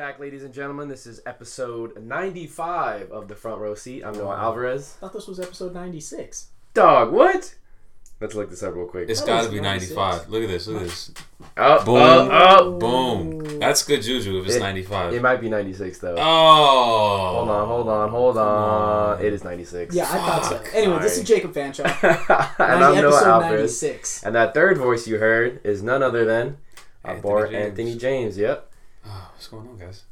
back, ladies and gentlemen. This is episode 95 of the Front Row Seat. I'm Noah Alvarez. I thought this was episode 96. Dog, what? Let's look this up real quick. It's That got to was be 96. 95. Look at this. Look at this. Oh, oh Boom. oh, oh. Boom. That's good juju if it's It- 95. It might be 96 though. oh. Hold on, hold on, hold on. on. It is 96. Yeah, I thought so. Fuck. Anyway, this is Jacob Fanshaw. and 90, I'm Noah episode Alvarez. 96. And that third voice you heard is none other than our Anthony boy James. Anthony James. Yep. Oh, what's going on, guys?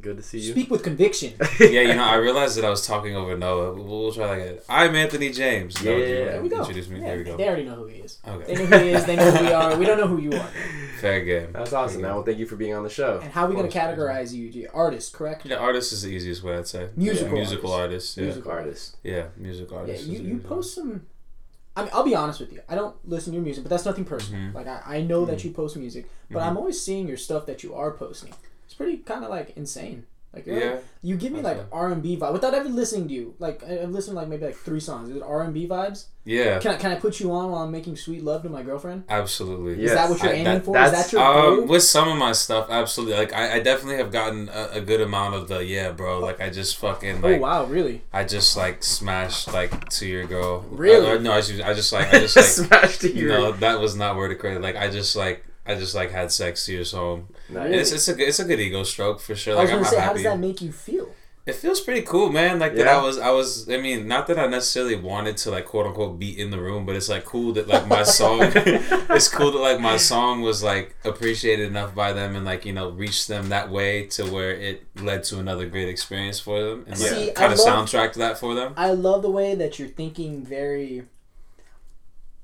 Good to see you. Speak with conviction. yeah, you know, I realized that I was talking over Noah. We'll, we'll try that again. I'm Anthony James. Noah, Yeah. wanna There we go. Introduce me. Yeah, there we go. They already know who he is. Okay. They know who he is. They know who we are. We don't know who you are. Fair game. That's awesome, Fair man. game. Well, thank you for being on the show. And how are we going to categorize you? G? Artist, correct? Yeah, artist is the easiest way I'd say. Musical yeah, musical artist. Yeah. Musical Artist. Yeah, music Yeah, artist. you, you post some. I mean, I'll be honest with you. I don't listen to your music, but that's nothing personal. Mhm. Like I, I know that Mhm. you post music, but Mhm. I'm always seeing your stuff that you are posting. It's pretty kind of like insane. Like Yeah. You give me like R and B vibe without ever listening to you. Like I- I've listened to like maybe like three songs. Is it R and B vibes? Yeah. Can I can I put you on while I'm making sweet love to my girlfriend? Absolutely. Yes. Is that what you're I- aiming that- for? Is that your goal? Um, with some of my stuff, absolutely. Like I, I definitely have gotten a, a good amount of the yeah, bro. Like I just fucking like. oh like wow, really? I just like smashed like to your girl. Really? Uh, uh, no, I just, I just like I just like Smashed to your. no, that was not word of credit. Like I just like I just like had sex to your song. Nice. Really? It's it's a good- it's a good ego stroke for sure. I Like was I'm, gonna I'm say, how does that make you feel? It feels pretty cool, man. Like that I was I was I mean, not that I necessarily wanted to like quote unquote be in the room, but it's like cool that like my song it's cool that like my song was like appreciated enough by them and like, you know, reached them that way to where it led to another great experience for them and like See, I kind of love- soundtracked that for them. I love the way that you're thinking. Very.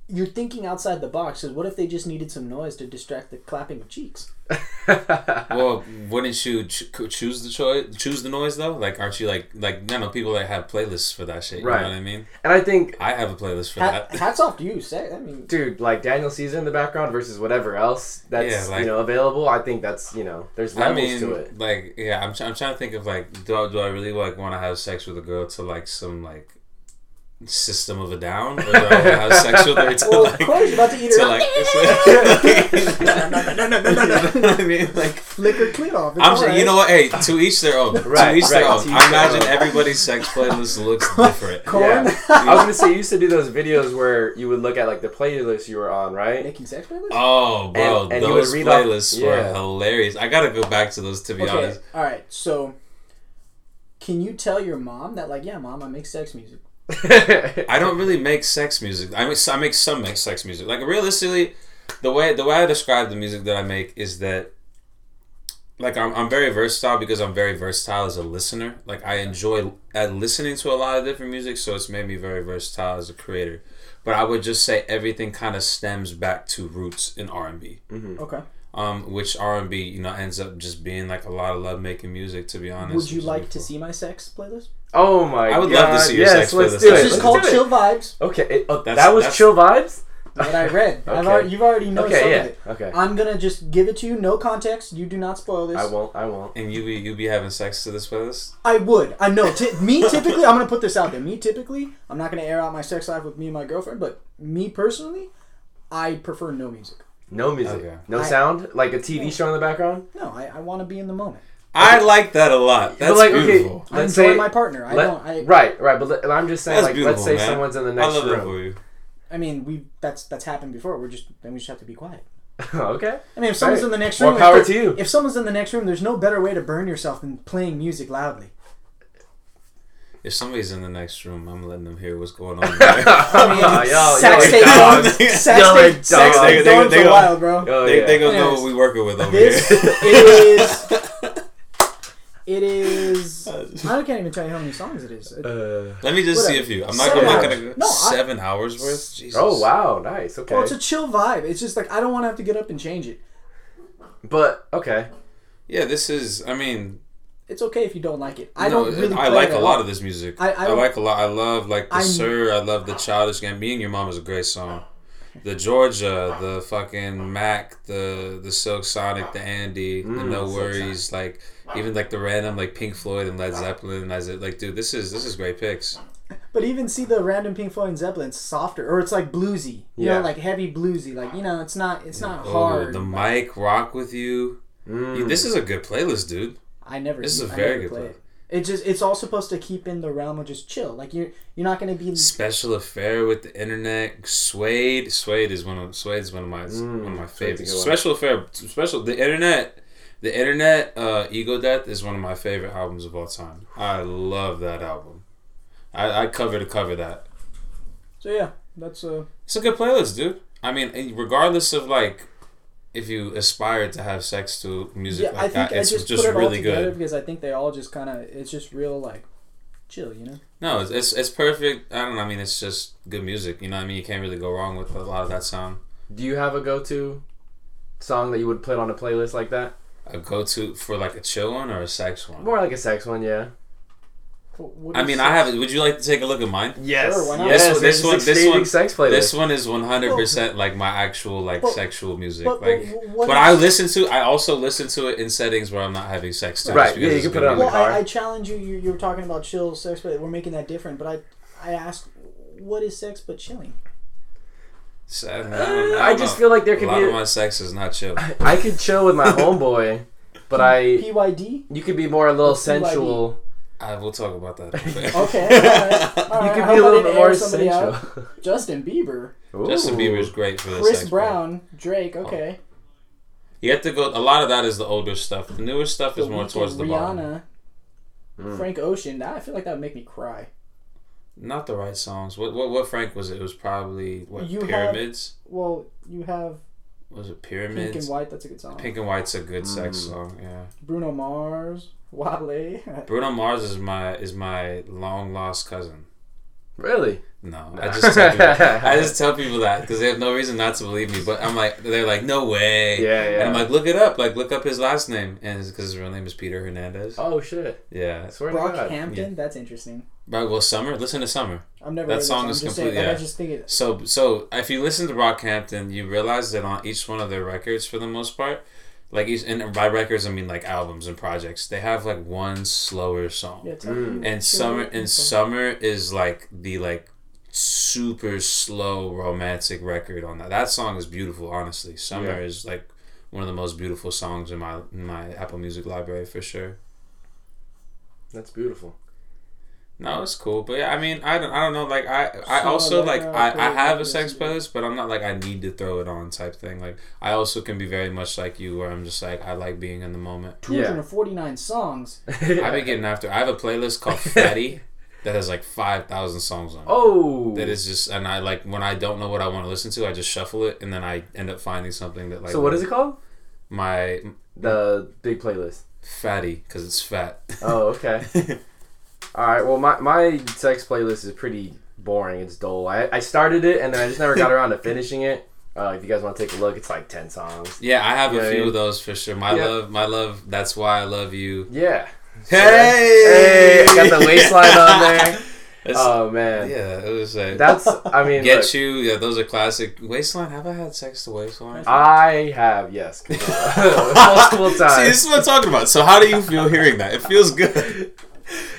You're thinking outside the box. Because what if they just needed some noise to distract the clapping of cheeks? Well, wouldn't you ch- choose the choice, choose the noise though? Like, aren't you like like I know people that have playlists for that shit? You Right. know what I mean? and I think, I have a playlist for Hat, that. hats off to you. Say, I mean, dude, like Daniel Caesar in the background versus whatever else that's Yeah, like- you know available. I think that's you know there's I levels mean, to it. like, yeah, I'm, try- I'm trying to think of like, do I, do I really like want to have sex with a girl to like some like System of a Down, or do I have sex with her to well, like Corey's about to eat to her. like? no, no, no, no, no, no, no. I mean, like. Flick her clit off. It's I'm all sure, right. you know what? Hey, to each their own. Right, to each their own. I imagine own. everybody's sex playlist looks different. Korn. Yeah. I was gonna say you used to do those videos where you would look at like the playlist you were on, right? Making sex playlist? Oh, bro, And- and you would those read off- playlists yeah. were hilarious. I gotta go back to those to be okay, honest. all right. So, can you tell your mom that, like, yeah, mom, I make sex music? I don't really make sex music. I make I make some make sex music. Like realistically, the way the way I describe the music that I make is that like I'm, I'm very versatile because I'm very versatile as a listener. Like I enjoy at listening to a lot of different music, so it's made me very versatile as a creator. But I would just say everything kind of stems back to roots in R and B. Mm-hmm. Okay. Um, which R and B, you know, ends up just being like a lot of love making music. To be honest, Would you like really to see my sex playlist? oh my! I would God. love to see your yes, sex let's playlist. do it. This This is let's called. Chill Vibes. Okay, it, oh, That's- that was that's- chill vibes. What I read. I've Okay. already, you've already known some Okay, of yeah, it. okay. I'm gonna just give it to you, no context. You do not spoil this. I won't. I won't. And you be you be having sex to this playlist? I would. I know. T- me typically, I'm gonna put this out there. Me typically, I'm not gonna air out my sex life with me and my girlfriend. But me personally, I prefer no music. No music. Okay. No I- sound. Like a TV show in the background. No, I, I want to be in the moment. I like that a lot. That's like, okay, beautiful. I Let's enjoy say- my partner. I Let- don't. I, right, right. But let- I'm just saying, like, let's say man. someone's in the I next love that room. for you. I mean, we that's that's happened before. We're just then we just have to be quiet. okay. I mean, if someone's Right. in the next room, More room, power to you. if someone's in the next room, there's no better way to burn yourself than playing music loudly. If somebody's in the next room, I'm letting them hear what's going on. I mean, Oh, yo, sax tape dog. dorms, sax Yo, tape, dog. sax They- tape they- they are go- wild, bro. Oh, they yeah. they gonna know what we working with over This here. it is. It is. I can't even tell you how many songs it is. It- Uh, Let me just see a few. I'm not Seven gonna hours. look at a No, I- seven hours worth. Jesus. oh wow, nice. Okay. Well, it's a chill vibe. It's just like I don't want to have to get up and change it. but okay. Yeah, this is. I mean, It's okay if you don't like it. I no, don't really. I play like it a lot of this music. I- I, I like a lot. I love like the I'm- Sir. I love the Childish Gambino. Me and Your Mom is a great song. The Georgia, the fucking Mac, the the Silk Sonic, the Andy, the Mm, No Silk Worries, like even like the random like Pink Floyd and Led Zeppelin. As it like, dude, this is this is great picks. But even see the random Pink Floyd and Zeppelin, it's softer or it's like bluesy. You Yeah. know, like heavy bluesy. Like you know, it's not. It's not Oh, hard. the Mike Rock with you. Mm. This is a good playlist, dude. I never. This is a I very good play play. it. It just it's all supposed to keep in the realm of just chill. Like you're you're not gonna be Special affair with the internet. Suede. Suede is one of Suede is one of my Mm, one of my Suede's favorites. Special affair. Special. The internet. The internet. Uh, Ego Death is one of my favorite albums of all time. I love that album. I, I cover to cover that. so yeah. That's a. It's a good playlist, dude. I mean, regardless of like if you aspire to have sex to music yeah. like I think that, I it's just, just, put it all really together good. because I think they all just kind of it's just real like chill. You know. No, it's, it's it's perfect. I don't know. I mean, it's just good music. You know what I mean? You can't really go wrong with a lot of that sound. Do you have a go-to song that you would put on a playlist like that? A go to for like a chill one or a sex one. More like a sex one, yeah. What- what I mean, sex? I have. Would you like to take a look at mine? Yes. Sure, why not? Yes. This- this there's one- this one- sex playlist. This one is one hundred percent like my actual like But- sexual music. But, like but what when is- I listen to, I also listen to it in settings where I'm not having sex. Too, Right, yeah, you can put it on the. Well, car. I, I challenge you, you. You were talking about chill sex, but we're making that different. But I, I asked, what is sex but chilling? So, I, don't- Uh, I I don't just feel like there could be a lot be. of my sex is not chill. I could chill with my homeboy, but I PYD. you could be more a little PYD? sensual. I will talk about that. Okay, all right. All You right, could be a little bit more somebody out? sensual. Justin Bieber, Justin Bieber is great for the Chris sex part. Brown, Drake. Okay, You have to go. A lot of that is the older stuff. The newer stuff The is more towards the bottom. Rihanna, Mm. Frank Ocean. That, I feel like that would make me cry. Not the right songs. What what what Frank was it? It was probably what You have- pyramids. Well, you have Was it pyramids? Pink pyramids? and White. That's a good song. Pink and White's a good sex Mm. song. Yeah. Bruno Mars, Wale. Bruno Mars is my is my long lost cousin. Really? No, I just tell people, I just tell people that because they have no reason not to believe me. But I'm like, they're like, no way. Yeah, yeah. And I'm like, look it up. Like, look up his last name, and because his real name is Peter Hernandez. oh shit! Yeah. I swear to God. Brockhampton. That's interesting. But well, Summer. Listen to Summer. I've never That heard song that is I'm just complete- saying, yeah. I just think it. So so if you listen to Brockhampton, you realize that on each one of their records, for the most part, like each, and by records I mean like albums and projects, they have like one slower song. Yeah, Mm. And summer and looking summer is like the like super slow romantic record on that. That song is beautiful, honestly. Summer Yeah. is like one of the most beautiful songs in my in my Apple Music library for sure. That's beautiful. No, it's cool, but yeah, I mean, I don't, I don't know. Like, I, I So, also like, like, uh, I, I have a sex playlist, but I'm not like I need to throw it on type thing. Like, I also can be very much like you, where I'm just like I like being in the moment. 249 songs. I've been getting after. I have a playlist called Fatty that has like five thousand songs on. it. Oh. That is just, and I like when I don't know what I want to listen to, I just shuffle it, and then I end up finding something that like. so what is it called? My The big playlist. fatty because it's fat. Oh, okay. All right. Well, my my sex playlist is pretty boring. It's dull. I, I started it and then I just never got around to finishing it. Uh, if you guys want to take a look, it's like ten songs. yeah, I have Yeah, a few yeah. of those for sure. My Yeah. love, my love. That's why I love you. Yeah. Hey, Hey, I got the waistline on there. That's- Oh man. Yeah, it was like That's. I mean, get look, you. Yeah, those are classic. Waistline. Have I had sex to waistline? I have yes, multiple times. See, this is what I'm talking about. So, how do you feel hearing that? It feels good.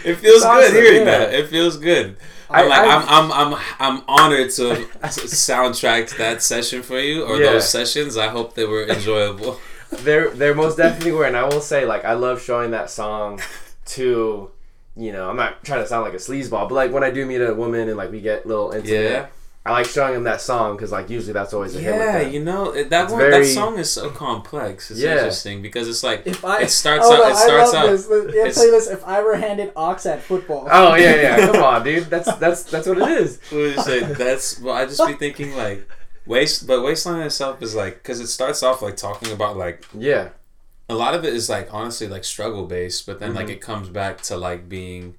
It feels good hearing yeah. that. It feels good. I- I'm like, I'm, I'm, I'm, I'm honored to soundtrack that session for you or Yeah. those sessions. I hope they were enjoyable. They're they're most definitely were, and I will say like I love showing that song to, you know, I'm not trying to sound like a sleazeball, but like when I do meet a woman and like we get little intimate, Yeah. I like showing him that song because like usually that's always a hit Yeah, you know that It's one, that song is so complex. It's Yeah. interesting because it's like If I it starts Hold out. on, It starts I love out. this. Let- Yeah, it's- tell you this. If I were handed ox at football. Oh yeah, yeah. Come on, dude. That's that's that's what it is. What would you say? That's well. I just be thinking like waste, but waistline itself is like because it starts off like talking about like Yeah, a lot of it is like honestly like struggle based, but then like Mhm. it comes back to like being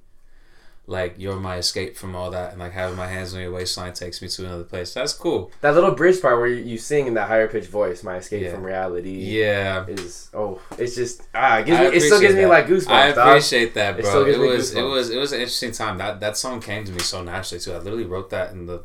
like you're my escape from all that, and like having my hands on your waistline takes me to another place. That's cool. that little bridge part where you, you sing in that higher pitched voice, "My escape Yeah. from reality." Yeah. is oh, it's just ah, it, gives me, it still gives me like goosebumps. I appreciate that, bro. still It, was it was it was an interesting time. That that song came to me so naturally too. I literally wrote that in the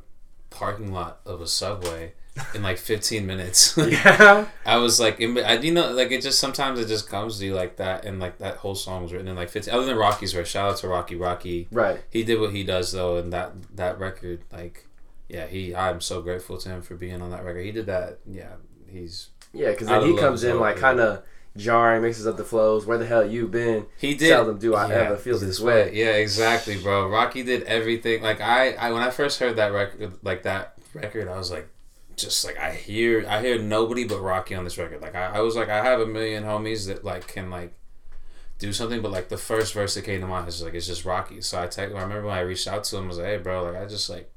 parking lot of a subway in like 15 minutes. Yeah, I was like, I you know, like it just sometimes it just comes to you like that, and like that whole song was written in like 15. Other than Rocky's verse, shout out to Rocky. Rocky, right. he did what he does though, and that that record, like, yeah, he. I'm so grateful to him for being on that record. He did that. Yeah, he's Yeah, because then he comes in like kind of, jarring, mixes up the flows. Where the hell you been? He did. Seldom do I ever feel this way. Yeah, exactly, bro. Rocky did everything. Like I, I when I first heard that record, like that record, I was like, just like I hear, I hear nobody but Rocky on this record. Like I, I was like, I have a million homies that like can like do something, but like the first verse that came to mind is like it's just Rocky. So I text. I remember when I reached out to him, I was like, hey, bro, like I just like,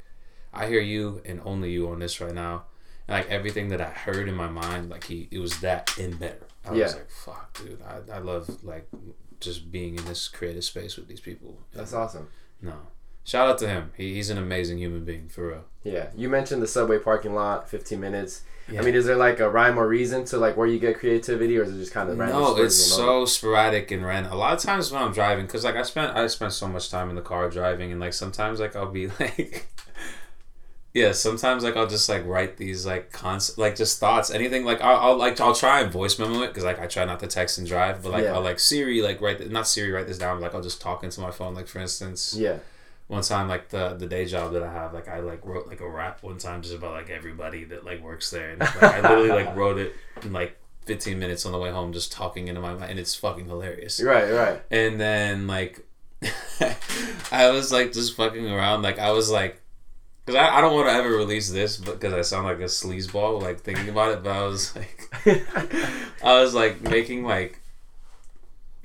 I hear you and only you on this right now. And like everything that I heard in my mind, like he, it was that and better. I Yeah. was like, fuck, dude, I, I love like just being in this creative space with these people. That's awesome. No. Shout out to him. He, he's an amazing human being, for real. Yeah, you mentioned the subway parking lot, 15 minutes. Yeah. I mean, is there like a rhyme or reason to like where you get creativity, or is it just kind of random? No, it's of the moment? so sporadic and random. A lot of times when I'm driving, because like I spent I spent so much time in the car driving, and like sometimes like I'll be like, yeah, sometimes like I'll just like write these like concept like just thoughts, anything like I'll, I'll like I'll try and voice memo it because like I try not to text and drive, but like Yeah. I'll like Siri like write th- not Siri write this down, like I'll just talk into my phone. Like for instance, Yeah, one time like the the day job that I have, like I like wrote like a rap one time just about like everybody that like works there, and like, I literally like wrote it in like 15 minutes on the way home, just talking into my mind, and it's fucking hilarious. right, right. And then like I was like just fucking around, like I was like. Cause I, I don't want to ever release this, but because I sound like a sleazeball, like thinking about it. But I was like, I was like making like,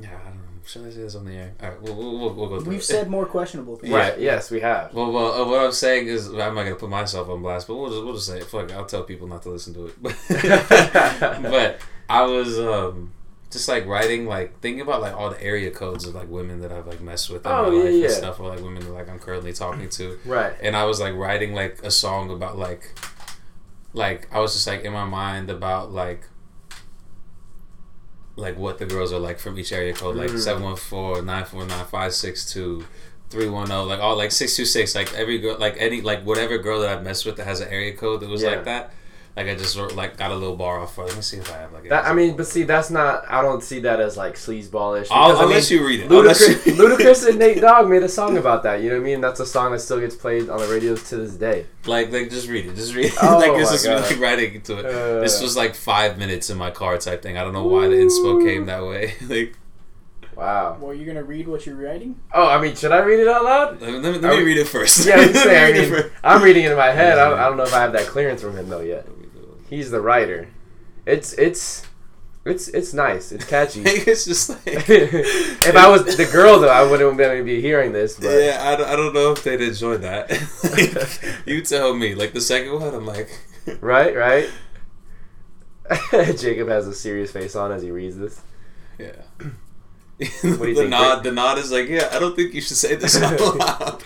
yeah, I don't know. Should I say this on the air? All right, we'll, we'll, we'll, we'll go through We've it. said more questionable things. Right. Yes, we have. Well, well, uh, what I'm saying is, I'm not gonna put myself on blast, but we'll just we'll just say, it. fuck, it, I'll tell people not to listen to it. but I was um just like writing, like thinking about like all the area codes of like women that I've like messed with in Oh, my yeah, life yeah. and stuff, or like women that like I'm currently talking to, Right. and I was like writing like a song about like, like I was just like in my mind about like. Like what the girls are like from each area code, like Mm. 714, 949, 562, 310 like all like 626 like every girl like any like whatever girl that i've messed with that has an area code that was Yeah. like that like i just wrote, like got a little bar off for let me see if i have like That I mean, but see, that's not. I don't see that as like sleazeballish. I'll, because, I unless mean, you read it Unless Ludacris, you- Ludacris and Nate Dogg made a song about that. You know what I mean? That's a song that still gets played on the radios to this day. like like just read it just read it Oh like it's my just God. writing into it Uh, this was like five minutes in my car type thing i don't know why the inspo came that way like Wow. Well, you're gonna read what you're writing. Oh, I mean, should I read it out loud? let me, let me, let me read it first Yeah, I'm Let me saying. I read it mean, first. I'm reading it in my head. I I don't know if I have that clearance from him though yet. Let me do it. He's the writer. It's it's it's it's nice. It's catchy. it's just like if I was the girl though, I wouldn't be hearing this. But yeah, I don't, I don't know if they'd enjoy that. Like, you tell me. Like the second one, I'm like, right, right. Jacob has a serious face on as he reads this. yeah. Do you the think, nod, Rick? the nod is like, yeah. I don't think you should say this out loud.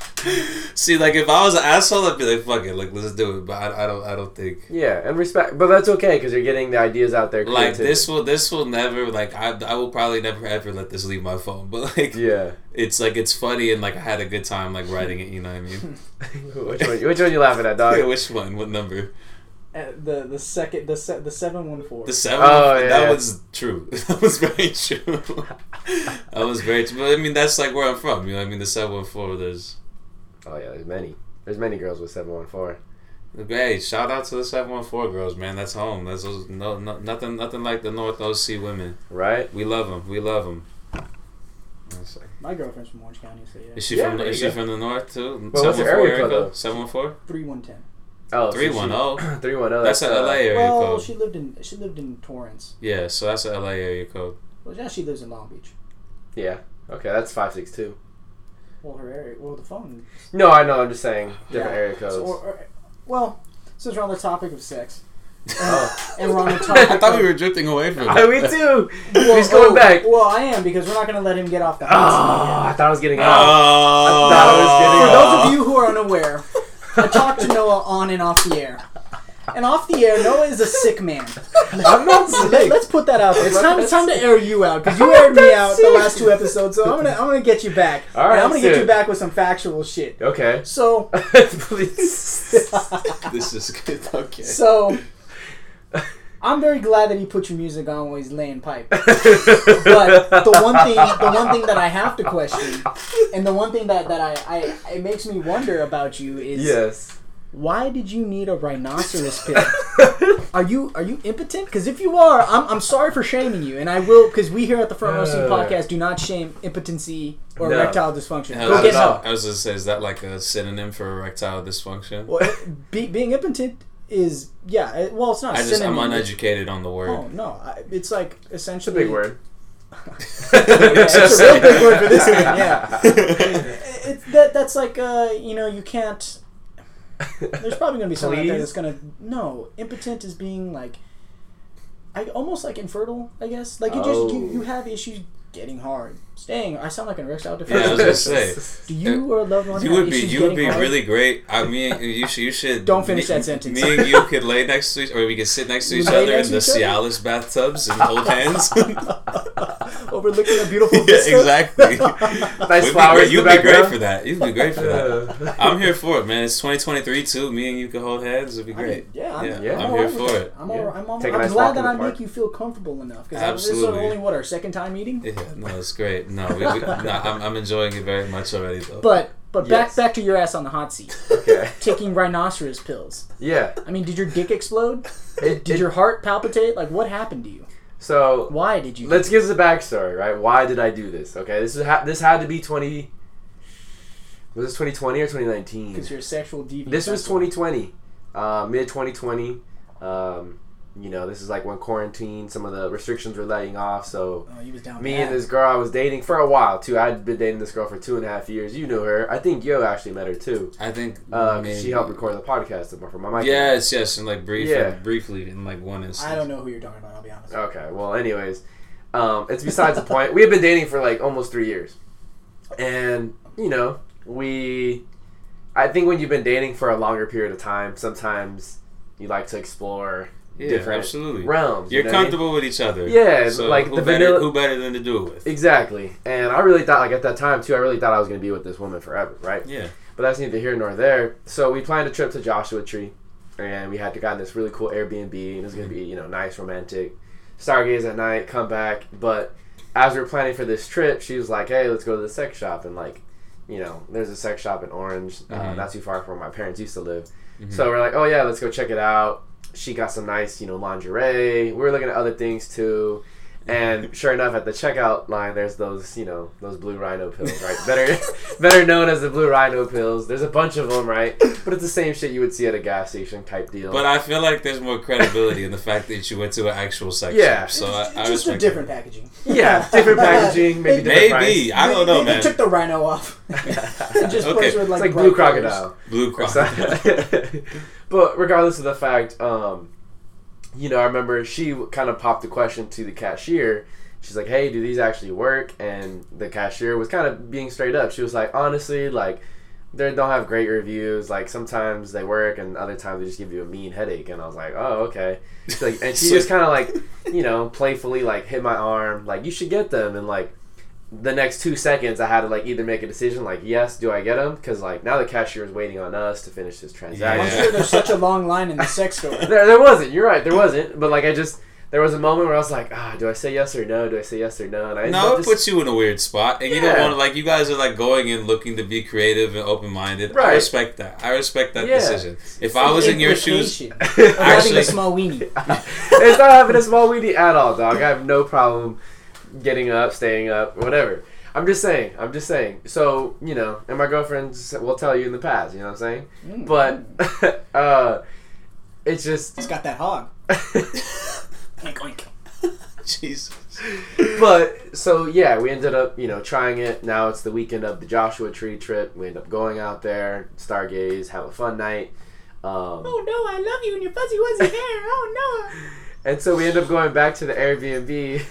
See, like if I was an asshole, I'd be like, fuck it, like let's do it. But I, I don't, I don't think. Yeah, and respect, but that's okay because you're getting the ideas out there. Like creativity. this will, this will never, like I, I will probably never ever let this leave my phone. But like, Yeah. it's like it's funny and like I had a good time like writing it. You know what I mean? which one? Which one you laughing at, dog? Yeah, which one? What number? Uh, the the second the se- the seven one four. The seven. Oh, yeah. That was true. That was very true. that was very true. But I mean, that's like where I'm from. You know, I mean, the seven one four. There's. Oh yeah, there's many. There's many girls with seven one four. Hey, shout out to the seven one four girls, man. That's home. That's no, no, nothing, nothing like the North OC women. Right? We love them. We love them. That's like- My girlfriend's from Orange County, so yeah. Is she Yeah, from? there Is you she go. from the north too? Well, what's her area code, though? Seven one four. Three one ten. Oh, Three one zero. Three one zero. That's an uh, LA area code. Well, code. she lived in she lived in Torrance. Yeah, so that's an LA area code. Well, now she lives in Long Beach. Yeah. Okay, that's five six two. Well, her area. Well, the phone. No, I know. I'm just saying different Yeah. area codes. So, or, or, well, since we're on the topic of sex, Oh. and we're on the topic. I thought we were drifting away from I, it. me too. Well, He's going oh, back. Well, I am because we're not going to let him get off the Oh, I thought I was getting Oh. out. thought I was getting For Oh. those of you who are unaware, I talk to Noah on and off the air. And off the air, Noah is a sick man. I'm not sick. Let, us put that out there. It's time, it's time to air you out because you aired me not out the last two episodes. So I'm gonna I'm gonna get you back. All right, And I'm gonna get let's you back with some factual shit. Okay. So Please. This is good. Okay. so I'm very glad that he put your music on while he's laying pipe. but But the one thing, the one thing that I have to question, and the one thing that, that I, I it makes me wonder about you is Yes. Why did you need a rhinoceros pill? are you are you impotent? Because if you are, I'm, I'm sorry for shaming you, and I will because we here at the Front Row Seat podcast do not shame impotency or No. erectile dysfunction. Yeah, Go get help. I was gonna say, is that like a synonym for erectile dysfunction? Well, be, being impotent is yeah. It, well, it's not. a I just I'm uneducated on the word. Oh no, I, it's like It's a essentially big word. It's a real big word for this one. Yeah, it's that that's like uh, you know you can't. There's probably gonna be someone out there that's gonna no impotent is being like, I almost like infertile. I guess like you just you, Oh. you have issues getting hard, staying. I sound like an erectile Yeah, I was dysfunction. gonna say. Do you or a loved one You have would be you would be hard? really great. I mean, you should you should Don't finish me, that sentence. Me and you could lay next to each, or we could sit next to each Lay other in the each other? Cialis bathtubs and hold hands. overlooking a beautiful yeah, exactly. Nice We'd flowers. great- You'd the be great for that. You'd be great for that. I'm here for it, man. It's 2023 too. Me and you could hold hands. It'd be I great. yeah, I'm, Yeah, Yeah. I'm all here for that. it. I'm, all, I'm, all, Take a I'm nice glad that I make you feel comfortable enough because this is Absolutely. only what our second time meeting. Yeah, no, it's great. No, we, we, no I'm, I'm enjoying it very much already, though. But but back Yes. back to your ass on the hot seat, okay. taking rhinoceros pills. Yeah. I mean, did your dick explode? It, Did it- your heart palpitate? Like, what happened to you? so Why did you? let's give us a backstory, right? Why did I do this? Okay, this is ha- this had to be twenty. Was this twenty twenty or twenty nineteen? Because you're a sexual deviant. This was that's why. 2020, uh, mid 2020. Um, you know, this is like when quarantine, some of the restrictions were letting off. So Oh, he was down. me bad. and this girl I was dating for a while too. I'd been dating this girl for two and a half years. You knew her. I think Yo actually met her too. I think Uh, 'cause maybe- she helped record the podcast for my mic. Yes, yes, and like brief, Yeah. briefly in like one instance. I don't know who you're talking about. I'll be honest. Okay. Well, anyways, um, it's besides the point. We have been dating for like almost three years, and you know, we. I think when you've been dating for a longer period of time, sometimes you like to explore Yeah, different absolutely. realms. you You're know what I mean? comfortable with each other. Yeah, So like who the better, vanilla- who better than to do it with? Exactly. And I really thought, like at that time too, I really thought I was going to be with this woman forever, right? Yeah. But that's neither here nor there. So we planned a trip to Joshua Tree, and we had to gotten this really cool Airbnb, and it was going to be you know nice, romantic, stargaze at night, come back. But as we were planning for this trip, she was like, "Hey, let's go to the sex shop," and like, you know, there's a sex shop in Orange, uh, Mhm. not too far from where my parents used to live. Mhm. So we're like, "Oh yeah, let's go check it out." She got some nice, you know, lingerie. We were looking at other things too. And sure enough, at the checkout line, there's those, you know, those blue rhino pills, right? Better, better known as the blue rhino pills. There's a bunch of them, right? But it's the same shit you would see at a gas station type deal. But I feel like there's more credibility in the fact that you went to an actual sex Yeah. shop. So I, It's I just a different that. packaging. yeah, different packaging, maybe different Maybe price. I don't know, they, man. They took the rhino off. just Okay. placed with, It's like, like blue crocodile. Blue or cross. something. but regardless of the fact, um, you know, I remember she kind of popped the question to the cashier. She's like, "Hey, do these actually work?" And the cashier was kind of being straight up. She was like, "Honestly, like." They don't have great reviews. Like sometimes they work, and other times they just give you a mean headache. And I was like, "Oh, okay." She's like, and she just kind of like, you know, playfully like hit my arm, like you should get them. And like the next two seconds, I had to like either make a decision, like yes, do I get them? Because like now the cashier is waiting on us to finish this transaction. I'm sure there's such a long line in the sex store. There, there wasn't. You're right. There wasn't. But like, I just there was a moment where I was like, ah, do I say yes or no? Do I say yes or no? And I ended No, it just- puts you in a weird spot, and you don't want to like. You guys are like going and looking to be creative and open minded. Right. I respect that. I respect that Yeah. decision. If I was in your shoes, Implication of having Actually- a small weenie. it's not having a small weenie at all, dog. I have no problem getting up, staying up, whatever. I'm just saying. I'm just saying. So you know, and my girlfriends will tell you in the past. You know what I'm saying? Mm. But uh, it's just. It's got that hog. Oink, oink. Jesus. but so yeah, we ended up you know trying it. Now it's the weekend of the Joshua Tree trip. We end up going out there, stargaze, have a fun night. Um, Oh no, I love you and your fuzzy wuzzy hair. Oh no. and so we end up going back to the Airbnb.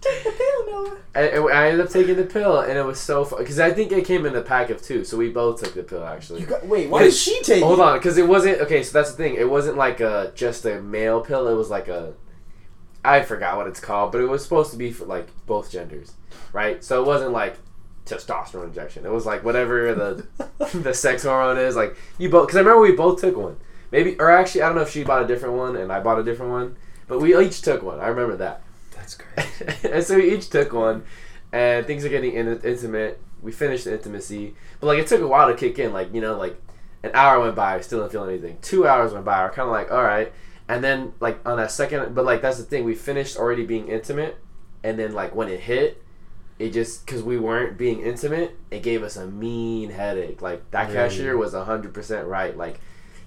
Take the pill, Noah. And, and I ended up taking the pill, and it was so fun because I think it came in a pack of two, so we both took the pill actually. You got, wait, why did she take Hold it? on, because it wasn't okay. So that's the thing. It wasn't like a just a male pill. It was like a I forgot what it's called, but it was supposed to be for like both genders, right? So it wasn't like testosterone injection. It was like whatever the the sex hormone is. Like you both, because I remember we both took one. Maybe, or actually, I don't know if she bought a different one and I bought a different one, but we each took one. I remember that. That's great. and so we each took one, and things are getting in- intimate. We finished the intimacy, but like it took a while to kick in. Like you know, like An hour went by, still didn't feel anything. Two hours went by, we're kind of like, all right. And then like on that second, but like that's the thing, we finished already being intimate, and then like when it hit, it just because we weren't being intimate, it gave us a mean headache. Like that cashier was hundred percent right. Like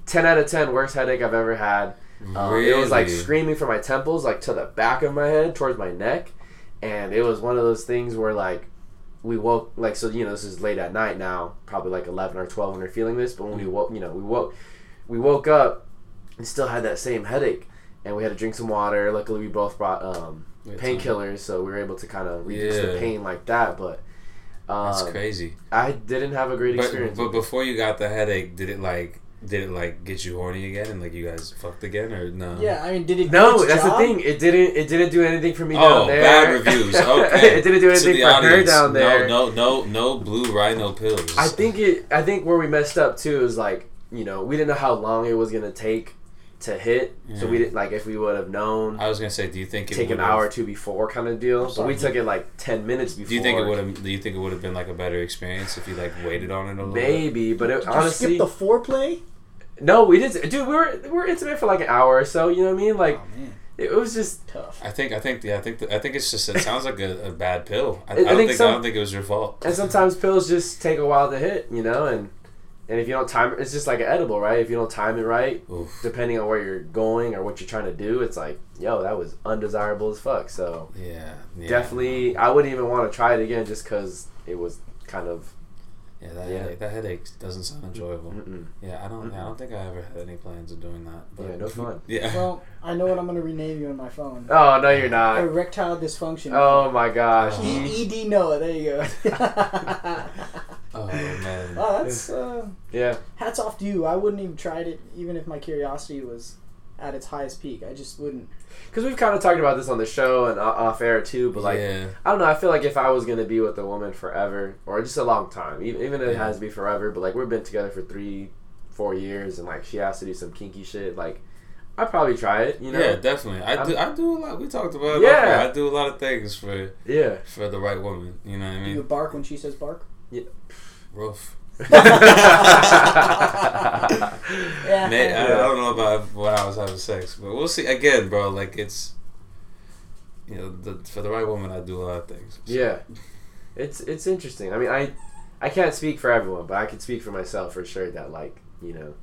ten out of ten, worst headache I've ever had. Um, It was like screaming from my temples, like to the back of my head, towards my neck, and it was one of those things where like we woke, like so you know this is late at night now, probably like eleven or twelve when we're feeling this, but when we woke, you know we woke, we woke up and still had that same headache, and we had to drink some water. Luckily, we both brought um, painkillers, so we were able to kind of reduce the pain like that. But That's um, crazy. I didn't have a great But, experience. but before you got the headache, did it like did it like get you horny again and like you guys fucked again or no? Yeah, I mean, did it? No, do its that's the thing. It didn't. It didn't do anything for me Oh, down there. bad reviews. Okay. it didn't do anything the for her down there. No, no, no, no blue rhino pills. I think it. I think where we messed up too is like you know we didn't know how long it was gonna take to hit, so we didn't like if we would have known I was gonna say, do you think it would take an would've- hour or two before kind of deal. So we took it like ten minutes before. Do you think it would have? Do you think it would have been like a better experience if you like waited on it a little bit? Maybe, but it, Did you honestly, skip the foreplay? No, we didn't. Dude, we were we were intimate for like an hour or so. You know what I mean? Like oh it was just tough. I think I think yeah I think I think it's just it sounds like a, a bad pill. I, I I, don't think think, some- I don't think it was your fault. and sometimes pills just take a while to hit. You know, and and if you don't time it, it's just like an edible, right? If you don't time it right, Oof. depending on where you're going or what you're trying to do, it's like, yo, that was undesirable as fuck. So Yeah, yeah, definitely, I wouldn't even want to try it again just because it was kind of. Yeah, that Yeah. headache that headache doesn't sound enjoyable. Mm-mm. Yeah, I don't. I don't think I ever had any plans of doing that. But Yeah, no fun. Yeah. Well, I know what I'm gonna rename you on my phone. Oh no, you're not. Erectile dysfunction. Oh my gosh. Oh. E- ED Noah. There you go. oh man. oh, that's uh, Yeah. hats off to you. I wouldn't even tried it, even if my curiosity was at its highest peak. I just wouldn't. Because we've kind of talked about this on the show and off air too, but like, yeah. I don't know. I feel like if I was gonna be with a woman forever, or just a long time, even even if it has to be forever, but like we've been together for three, four years, and like she has to do some kinky shit, like I'd probably try it. You know? Yeah, definitely. I do. I do a lot. We talked about it. Yeah. before. I do a lot of things for Yeah. for the right woman. You know what I mean. You bark when she says bark. Yeah. Rough. Yeah. May- I, I don't know about when I was having sex, but we'll see. Again, bro, like it's, you know, the, for the right woman, I do a lot of things. So- Yeah, it's it's interesting. I mean, I I can't speak for everyone, but I can speak for myself for sure. That like you know,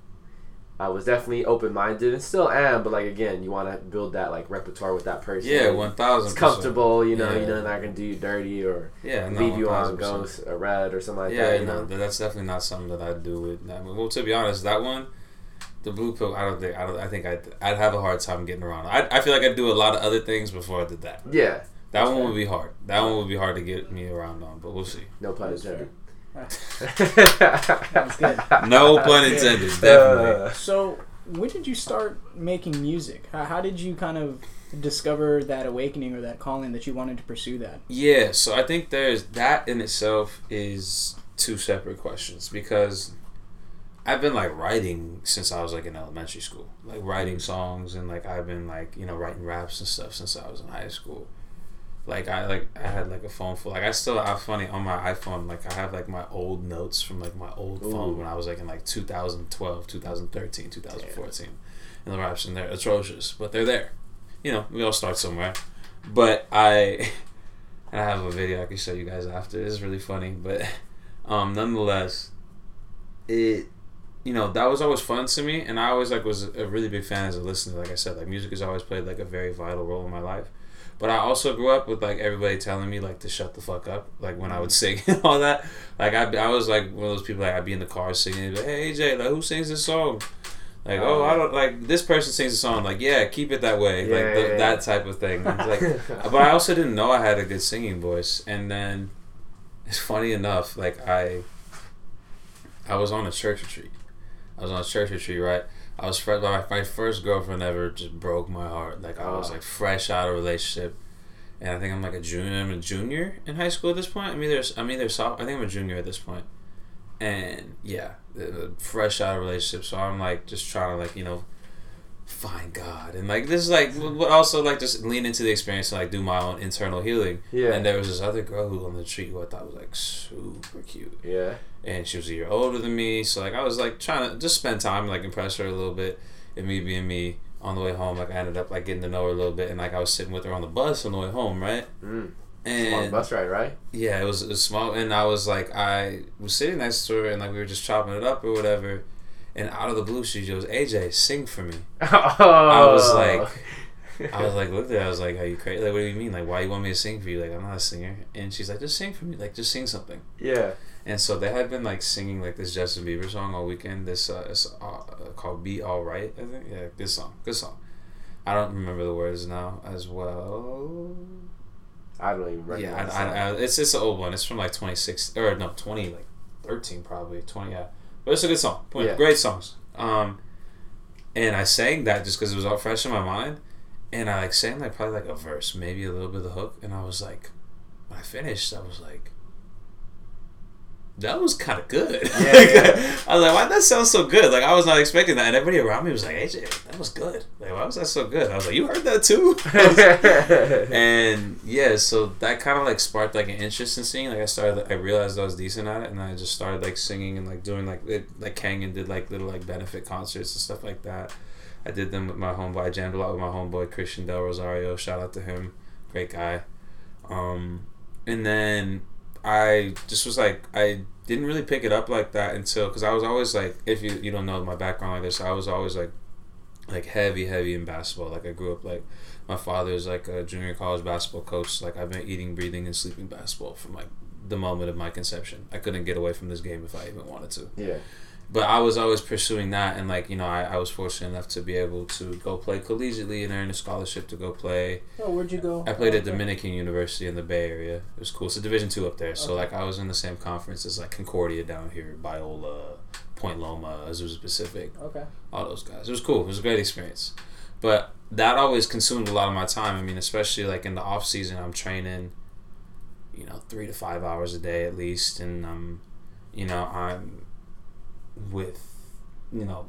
I was definitely open minded and still am. But like again, you want to build that like repertoire with that person. Yeah, one thousand. It's comfortable, you know. Yeah. You know, they're not gonna do you dirty or Yeah, no, leave you on 1000%. ghost or red or something like yeah, that. You no, know. th- that's definitely not something that I'd do with. I mean, well, to be honest, that one, the blue pill, I don't think. I don't. I think I'd. I'd have a hard time getting around. I. I feel like I'd do a lot of other things before I did that. Yeah, That one would be hard. That one would be hard to get me around on, but we'll see. no pun That's good. No pun intended. Definitely. Uh, So, when did you start making music? How, how did you kind of discover that awakening or that calling that you wanted to pursue that? Yeah, so I think there's that in itself is two separate questions because I've been like writing since I was like in elementary school, like writing songs and like I've been like you know writing raps and stuff since I was in high school. Like I like I had like a phone full like I still have funny on my iPhone like I have like my old notes from like my old Ooh. phone when I was like in like 2012, 2013, 2014, and the raps and they're atrocious, but they're there. You know, we all start somewhere. But I and I have a video I can show you guys after. It's really funny, but um, nonetheless, it you know that was always fun to me, and I always like was a really big fan as a listener. Like I said, like music has always played like a very vital role in my life. But I also grew up with like everybody telling me like to shut the fuck up, like when I would sing and all that. Like I, I was like one of those people like I'd be in the car singing, like, hey AJ, like who sings this song? Like oh I uh, don't like this person sings a song. Like yeah, keep it that way, Yeah, like the, yeah. that type of thing. It's like uh, but I also didn't know I had a good singing voice. And then it's funny enough, like I I was on a church retreat. I was on a church retreat, right? I was fresh. My, my first girlfriend ever just broke my heart. Like I was like fresh out of a relationship, and I think I'm like a junior. I'm a junior in high school at this point. I'm either I'm either soph- I think I'm a junior at this point, and yeah, fresh out of a relationship. So I'm like just trying to like you know find God and like this is like but also like just lean into the experience and like do my own internal healing. Yeah. And there was this other girl who on the street who I thought was like super cute. Yeah. And she was a year older than me, so like I was like trying to just spend time like impress her a little bit. And me being me on the way home, like I ended up like getting to know her a little bit and like I was sitting with her on the bus on the way home, right? Mm. And Long bus ride, right? yeah, it was, it was small, and I was like, I was sitting next to her, and like we were just chopping it up or whatever, and out of the blue, she goes, "AJ, sing for me." Oh. I was like, I was like, looked at her, I was like, "Are you crazy? Like, what do you mean? Like, why you want me to sing for you? Like, I'm not a singer." And she's like, "Just sing for me. Like, just sing something." yeah. And so they had been like singing like this Justin Bieber song all weekend. This uh, it's, uh called "Be All Right," I think. Yeah, good song, good song. I don't remember the words now as well. I don't even remember. Yeah, I, I. I, it's it's an old one. It's from like 26 or no 20 like 13 probably 20 yeah, but it's a good song. Yeah. Great songs. Um, and I sang that just because it was all fresh in my mind, and I like sang like probably like a verse, maybe a little bit of the hook, and I was like, when I finished, I was like. That was kind of good. Yeah, Like, yeah. I was like, "Why that sounds so good?" Like I was not expecting that, and everybody around me was like, "AJ, that was good. Like, why was that so good?" I was like, "You heard that too?" and yeah, so that kind of like sparked like an interest in singing. Like I started, I realized I was decent at it, and I just started like singing and like doing like it, like Kangen did like little like benefit concerts and stuff like that. I did them with my homeboy. I jammed a lot with my homeboy Christian Del Rosario. Shout out to him, great guy. Um, and then I just was like I didn't really pick it up like that until because I was always like if you you don't know my background like this I was always like like heavy heavy in basketball. Like I grew up like my father's like a junior college basketball coach. Like I've been eating breathing and sleeping basketball from like the moment of my conception. I couldn't get away from this game if I even wanted to. Yeah. But I was always pursuing that, and like you know, I, I was fortunate enough to be able to go play collegiately and earn a scholarship to go play. Oh, where'd you go? I played at Okay. Dominican University in the Bay Area. It was cool. It's a Division two up there, so Okay. like I was in the same conference as like Concordia down here, Biola, Point Loma, Azusa Pacific, Okay. all those guys. It was cool. It was a great experience, but that always consumed a lot of my time. I mean, especially like in the off season, I'm training, you know, three to five hours a day at least, and um, you know, I'm with, you know,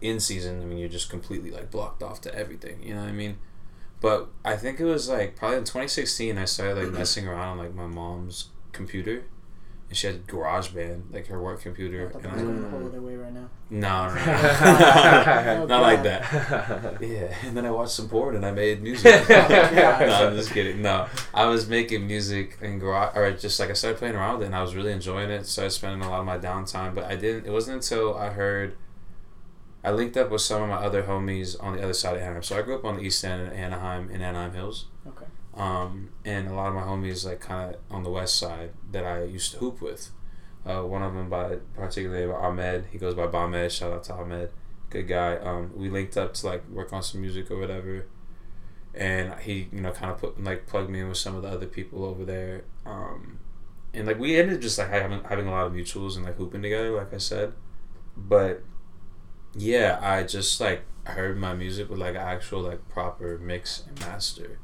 in season. I mean, you're just completely like blocked off to everything. You know what I mean? But I think it was like probably in 2016 I started like messing around on like my mom's computer, and she had GarageBand, like her work computer, I and I I was going the whole other way right now. no, no, Oh, no. not like that. Oh, yeah, and then I watched some porn and I made music. no, oh, I'm just kidding. No, I was making music in garage, or just like I started playing around with it, and I was really enjoying it. So Started spending a lot of my downtime, but I didn't. It wasn't until I heard. I linked up with some of my other homies on the other side of Anaheim. So I grew up on the east end of Anaheim in Anaheim Hills. Okay. Um, and a lot of my homies like kind of on the west side that I used to hoop with. Uh, one of them by particularly Ahmed. He goes by Bamed. Shout out to Ahmed, good guy. Um, we linked up to like work on some music or whatever, and he you know kind of put like plugged me in with some of the other people over there. Um, and like we ended just like having having a lot of mutuals and like hooping together, like I said. But yeah, I just like heard my music with like actual like proper mix and master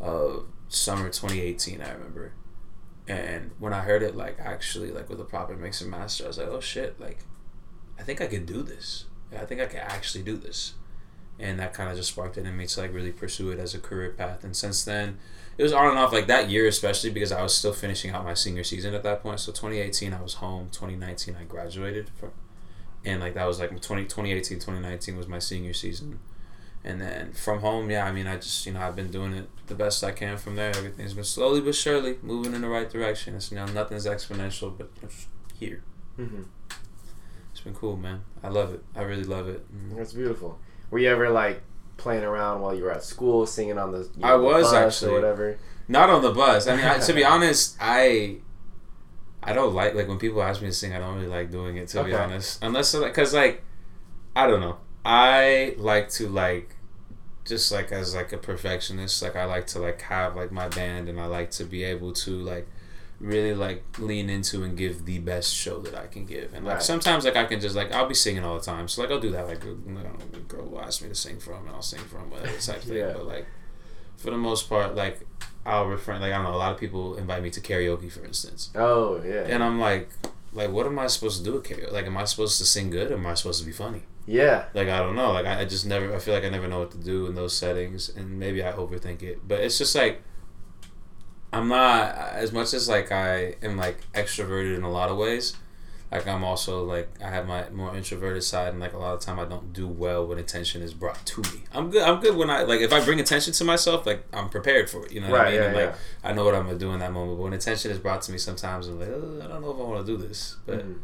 of summer 2018 i remember. And when i heard it like actually like with a proper mix and master i was like oh shit like i think i can do this. I think i can actually do this. And that kind of just sparked it in me to like really pursue it as a career path. And since then it was on and off like that year especially because i was still finishing out my senior season at that point. So 2018 i was home. 2019 i graduated from and like that was like 20, 2018 2019 was my senior season and then from home, yeah, I mean, I just, you know, I've been doing it the best I can from there. Everything's been slowly but surely moving in the right direction. It's, you know, nothing's exponential, but it's here. hmm It's been cool, man. I love it. I really love it. Mm. That's beautiful. Were you ever like playing around while you were at school, singing on the? You I the was, bus actually. whatever. Not on the bus. I mean, I, to be honest, I, I don't like like when people ask me to sing. I don't really like doing it. To be honest, unless like, cause like, I don't know. I like to like just like as like a perfectionist like i like to like have like my band and i like to be able to like really like lean into and give the best show that i can give and like Right. sometimes like i can just like i'll be singing all the time so like i'll do that like you know, a girl will ask me to sing for them and i'll sing for them whatever type thing Yeah. but like for the most part like i'll refrain like i don't know a lot of people invite me to karaoke for instance Oh yeah. and i'm like like what am i supposed to do with karaoke like am i supposed to sing good or am i supposed to be funny Yeah. Like I don't know. Like I, I just never. I feel like I never know what to do in those settings, and maybe I overthink it. But it's just like I'm not as much as like I am like extroverted in a lot of ways. Like I'm also like I have my more introverted side, and like a lot of time I don't do well when attention is brought to me. I'm good. I'm good when I like if I bring attention to myself, like I'm prepared for it. You know what Right, I mean? yeah, and, like yeah. I know what I'm gonna do in that moment. But when attention is brought to me, sometimes I'm like, "Uh, I don't know if I want to do this. But Mhm.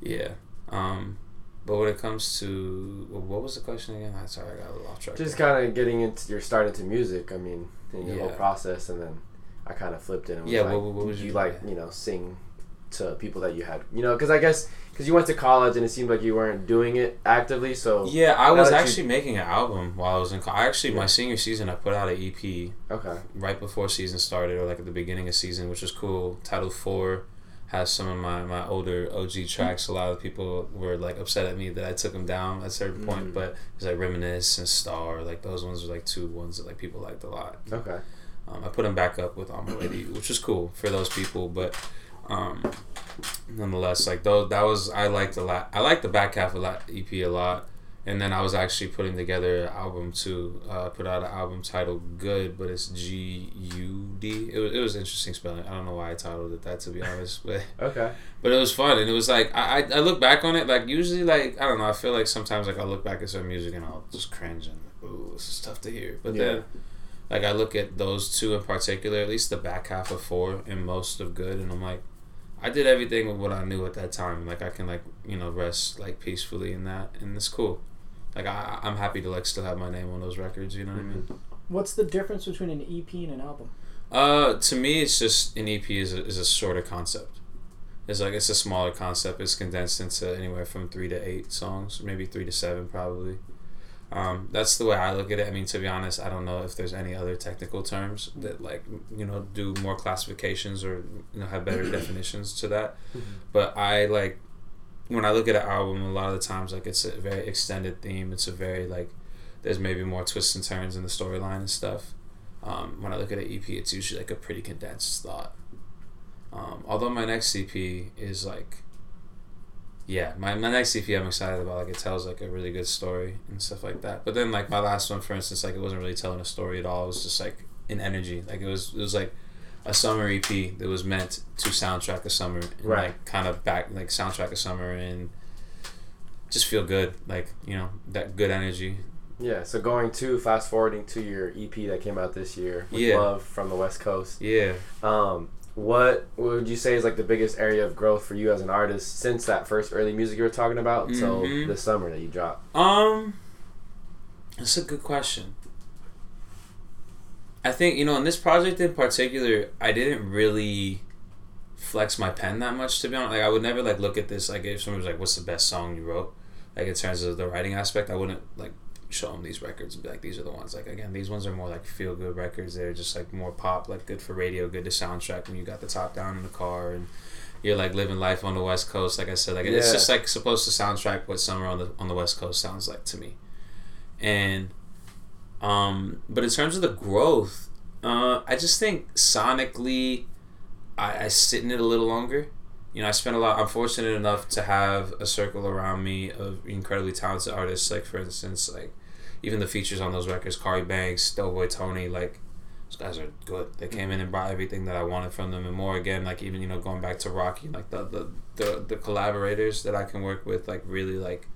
yeah. Um, but when it comes to well, what was the question again? I'm sorry, I got a little off track. Just kind of getting into your start into music. I mean, in your whole process, and then I kind of flipped it. And was Yeah, like, what- what was you like? You know, sing to people that you had. You know, because I guess because you went to college and it seemed like you weren't doing it actively. So yeah, I was that you- actually making an album while I was in. I actually my senior season I put out an EP okay. right before season started or like at the beginning of season, which was cool. Title four has some of my, my older OG tracks. A lot of people were like upset at me that I took them down at a certain Mm. point, but it's like Reminisce and Star. Like those ones were like two ones that like people liked a lot. Okay. Um, I put them back up with On My Way to You, which was cool for those people, but um, nonetheless, like those that was I liked a lot. I liked the back half of that EP a lot, and then I was actually putting together an album too. Uh, put out an album titled Good, but it's G U D. It was it was interesting spelling. I don't know why I titled it that to be honest, but Okay. but it was fun and it was like I, I I look back on it like usually like I don't know I feel like sometimes like I look back at some music and I'll just cringe and ooh this is tough to hear but Yeah. then like I look at those two in particular at least the back half of four and most of good and I'm like I did everything with what I knew at that time like I can like you know rest like peacefully in that and it's cool like I I'm happy to like still have my name on those records you know what I mean What's the difference between an EP and an album? uh, to me, it's just an EP is a, is a shorter concept. It's like it's a smaller concept. It's condensed into anywhere from three to eight songs, maybe three to seven, probably. Um, that's the way I look at it. I mean, to be honest, I don't know if there's any other technical terms that like you know do more classifications or you know have better definitions to that. But I like when I look at an album, a lot of the times like it's a very extended theme. It's a very like there's maybe more twists and turns in the storyline and stuff. Um, when I look at an EP, it's usually like a pretty condensed thought. Um, although my next EP is like, yeah, my, my next EP I'm excited about. Like it tells like a really good story and stuff like that. But then like my last one, for instance, like it wasn't really telling a story at all. It was just like an energy. Like it was it was like a summer EP that was meant to soundtrack a summer and Right. like kind of back like soundtrack a summer and just feel good. Like you know that good energy. Yeah. So going to fast forwarding to your EP that came out this year with Yeah. Love from the West Coast. Yeah. Um, what would you say is like the biggest area of growth for you as an artist since that first early music you were talking about until Mhm. this summer that you dropped? Um, that's a good question. I think you know in this project in particular, I didn't really flex my pen that much to be honest. Like I would never like look at this like if someone was like, "What's the best song you wrote?" Like in terms of the writing aspect, I wouldn't like show them these records and be like, "These are the ones." Like again, these ones are more like feel good records. They're just like more pop, like good for radio, good to soundtrack when you got the top down in the car and you're like living life on the West Coast. Like I said, like it's just like supposed to soundtrack what summer on the on the West Coast sounds like to me. And um, but in terms of the growth, uh, I just think sonically, I, I sit in it a little longer. You know, I spent a lot. I'm fortunate enough to have a circle around me of incredibly talented artists. Like for instance, like even the features on those records, Kari Banks, Doughboy Tony, like those guys are good. They came in and brought everything that I wanted from them and more. Again, like even you know going back to Rocky, like the the the, the collaborators that I can work with, like really like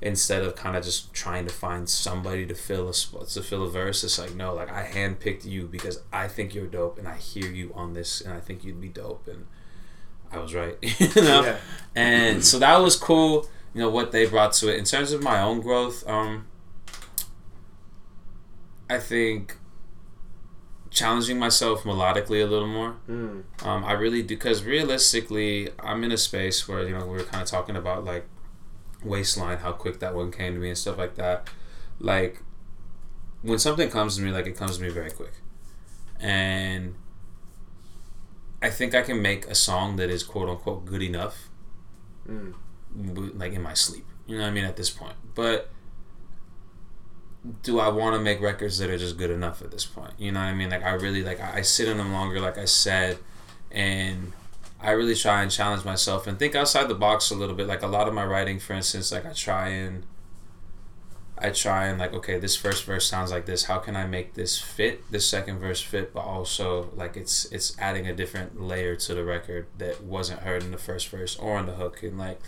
instead of kind of just trying to find somebody to fill a spot to fill a verse it's like no like i handpicked you because i think you're dope and i hear you on this and i think you'd be dope and i was right you know Yeah. and so that was cool you know what they brought to it in terms of my own growth um i think challenging myself melodically a little more Mm. um, I really do because realistically, I'm in a space where you know we were kind of talking about like waistline, how quick that one came to me and stuff like that. Like when something comes to me, like it comes to me very quick, and I think I can make a song that is quote unquote good enough, Mm. like in my sleep. You know what I mean? At this point, but do I want to make records that are just good enough at this point? You know what I mean? Like I really like I, I sit in them longer, like I said, and I really try and challenge myself and think outside the box a little bit. Like a lot of my writing, for instance, like I try and I try and like, okay, this first verse sounds like this. How can I make this fit? This second verse fit, but also like it's it's adding a different layer to the record that wasn't heard in the first verse or in the hook and like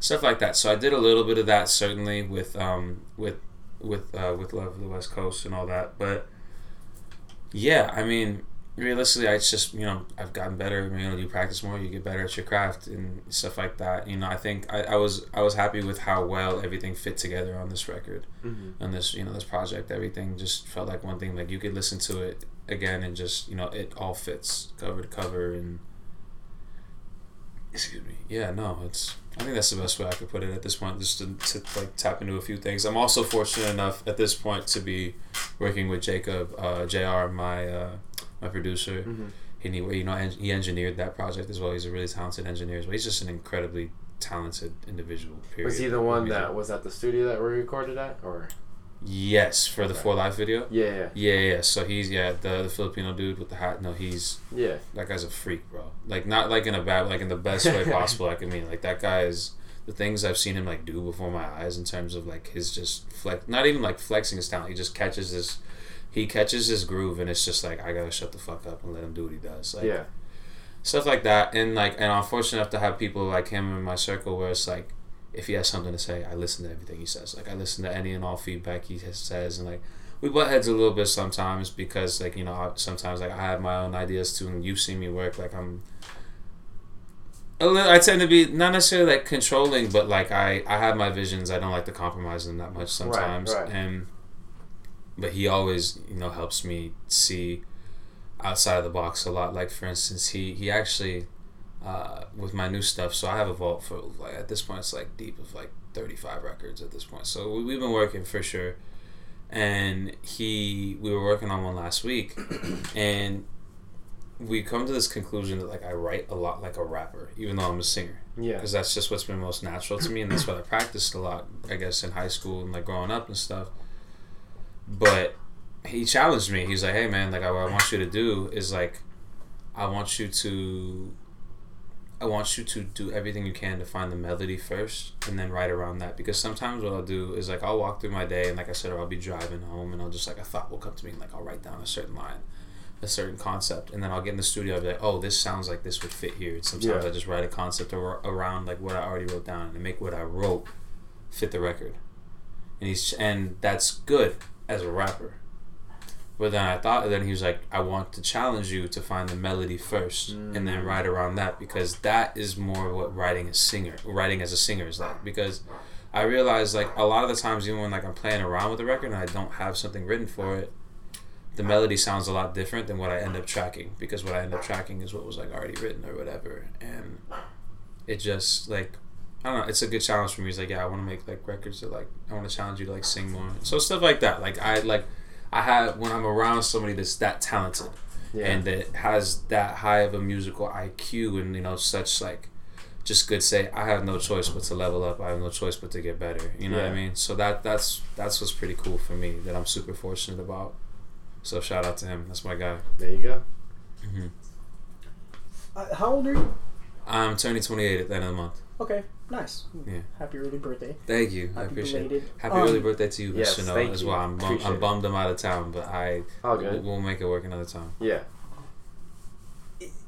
stuff like that. So I did a little bit of that certainly with um with with uh, with Love of the West Coast and all that, but yeah, I mean realistically, I just you know I've gotten better. You know, you practice more, you get better at your craft and stuff like that. You know, I think I, I was I was happy with how well everything fit together on this record, Mm-hmm. on this you know this project. Everything just felt like one thing. Like you could listen to it again and just you know it all fits cover to cover and. Excuse me. Yeah, no, it's. I think that's the best way I could put it at this point, just to, to like tap into a few things. I'm also fortunate enough at this point to be working with Jacob, uh, Jr. My uh, my producer. Mm-hmm. He knew, you know he engineered that project as well. He's a really talented engineer. as well. He's just an incredibly talented individual. Period. Was he the one that was at the studio that we recorded at, or Yes, for the Okay. For Life video. yeah, yeah, Yeah, yeah. So he's yeah the, the Filipino dude with the hat. No, he's yeah. that guy's a freak, bro. Like not like in a bad, like in the best way possible. Like I can mean like that guy is the things I've seen him like do before my eyes in terms of like his just flex, not even like flexing his talent. He just catches this, he catches his groove, and it's just like I gotta shut the fuck up and let him do what he does. Like, yeah. stuff like that and like and i'm fortunate enough to have people like him in my circle where it's like if he has something to say i listen to everything he says like i listen to any and all feedback he says and like we butt heads a little bit sometimes because like you know I, sometimes like i have my own ideas too and you've seen me work like i'm a little, I tend to be not necessarily like controlling, but like I, I have my visions. I don't like to compromise them that much sometimes, right. and but he always you know helps me see outside of the box a lot. Like for instance, he he actually uh, with my new stuff. So I have a vault for like at this point it's like deep of like thirty five records at this point. So we, we've been working for sure, and he we were working on one last week, and we come to this conclusion that like I write a lot like a rapper, even though I'm a singer Yeah. because that's just what's been most natural to me, and that's what I practiced a lot, I guess, in high school and like growing up and stuff. But he challenged me. He's like, "Hey, man, like, what I want you to do is like, I want you to, I want you to do everything you can to find the melody first, and then write around that. Because sometimes what I'll do is like, I'll walk through my day, and like I said, or I'll be driving home, and I'll just like a thought will come to me, and like I'll write down a certain line." A certain concept, and then I'll get in the studio. I'll be like, "Oh, this sounds like this would fit here." And sometimes Yeah. I just write a concept ar- around like what I already wrote down and make what I wrote fit the record. And he's and that's good as a rapper. But then I thought then he was like, I want to challenge you to find the melody first and then Mm. write around that because that is more what writing a singer writing as a singer is like. Because I realized like a lot of the times even when like I'm playing around with the record and I don't have something written for it, the melody sounds a lot different than what I end up tracking because what I end up tracking is what was like already written or whatever. And it just like I don't know. It's a good challenge for me. He's like, yeah, I want to make like records that like I want to challenge you to like sing more. So stuff like that. Like I like I have when I'm around somebody that's that talented Yeah. and that has that high of a musical IQ and you know such like just good say I have no choice but to level up. I have no choice but to get better. You know what I mean? So that that's that's what's pretty cool for me that I'm super fortunate about. So shout out to him. That's my guy. there you go. hmm Uh, how old are you? I'm turning 28 at the end of the month. Okay, nice. Yeah. Happy early birthday. Thank you. I Happy appreciate it. Happy Um, early birthday to you, Miss yes, Chanel, thank as well. I'm, bum- I'm bummed I'm out of town, but I All good. we'll make it work another time. Yeah.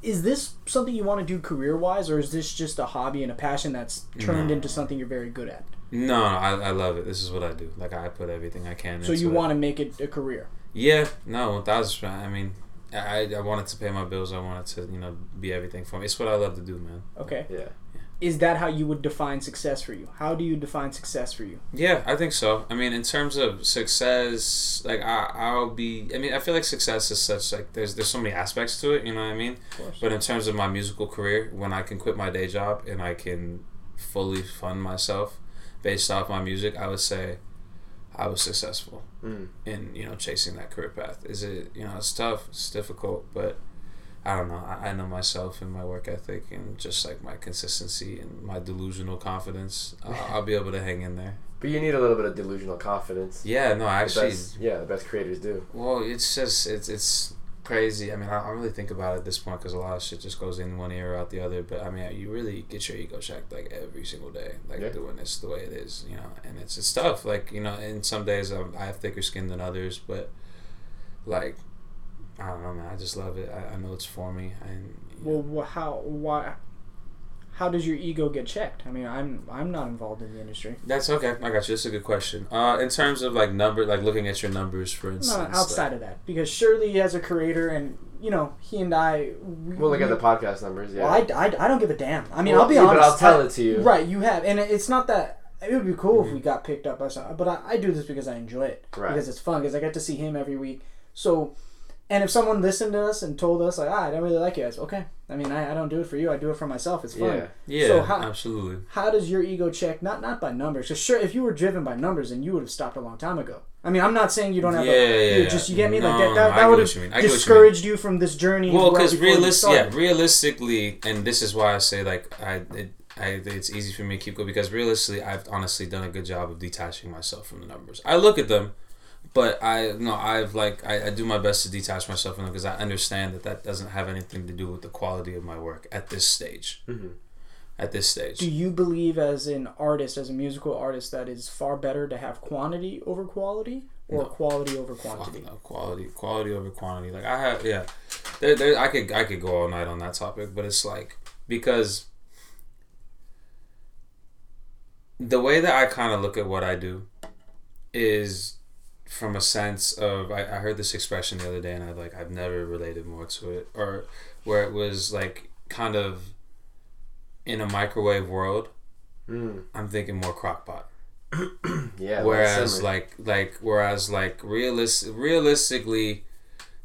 Is this something you want to do career wise, or is this just a hobby and a passion that's turned No. into something you're very good at? No, no, I, I love it. This is what I do. Like I put everything I can. So into you it. want to make it a career? Yeah, no, one thousand percent. I mean, I I wanted to pay my bills. I wanted to you know be everything for me. It's what I love to do, man. Okay. Yeah. Is that how you would define success for you? How do you define success for you? Yeah, I think so. I mean, in terms of success, like I I'll be. I mean, I feel like success is such like there's there's so many aspects to it. You know what I mean? Of course. But in terms of my musical career, when I can quit my day job and I can fully fund myself based off my music, I would say I was successful Mm. in you know chasing that career path. Is it you know it's tough, it's difficult, but I don't know. I, I know myself and my work ethic and just like my consistency and my delusional confidence. Uh, I'll be able to hang in there. But you need a little bit of delusional confidence. Yeah, no, The actually, best- yeah, the best creators do. well, it's just it's it's crazy. I mean, I don't really think about it at this point because a lot of shit just goes in one ear or out the other. But I mean, you really get your ego checked like every single day, like Yeah. doing this the way it is, you know. And it's it's tough. Like you know, and some days um, I have thicker skin than others, but like I don't know, man. I just love it. I, I know it's for me, and Well, wh- how why? How does your ego get checked? I mean, I'm I'm not involved in the industry. that's okay. I got you. That's a good question. Uh, in terms of like number, like looking at your numbers, for instance. Not outside of that, because surely as a creator, and you know, he and I. We, We'll look at the podcast numbers. Yeah. Well, I, I, I don't give a damn. I mean, Well, I'll be yeah, honest. but I'll tell I- it to you. Right, you have, and it's not that. It would be cool Mm-hmm. if we got picked up by some, but I, I do this because I enjoy it. Right. Because it's fun. Because I get to see him every week. So, and if someone listened to us and told us like, ah, I don't really like you guys, okay. I mean, I, I don't do it for you. I do it for myself. It's fun. Yeah. Yeah, So how- absolutely. How does your ego check? Not not by numbers. Because sure, if you were driven by numbers, then you would have stopped a long time ago. I mean, I'm not saying you don't have. Yeah, a, yeah, you yeah. Just you get me like that. That, that would have you mean. I get what you discouraged you from this journey. Well, well because before you yeah, realistically, and this is why I say like I, it, I, it's easy for me to keep going because realistically, I've honestly done a good job of detaching myself from the numbers. I look at them, but I no, I've like I, I do my best to detach myself from them because I understand that that doesn't have anything to do with the quality of my work at this stage. Mhm. At this stage, Do you believe, as an artist, as a musical artist, that it's far better to have quantity over quality, or No. quality over Fuck quantity? no, quality, quality over quantity. Like I have, yeah, there, there, I could, I could go all night on that topic, but it's like because the way that I kind of look at what I do is from a sense of I, I heard this expression the other day and I like I've never related more to it or where it was like kind of in a microwave world Mm. I'm thinking more crockpot Yeah. whereas like like whereas like realist realistically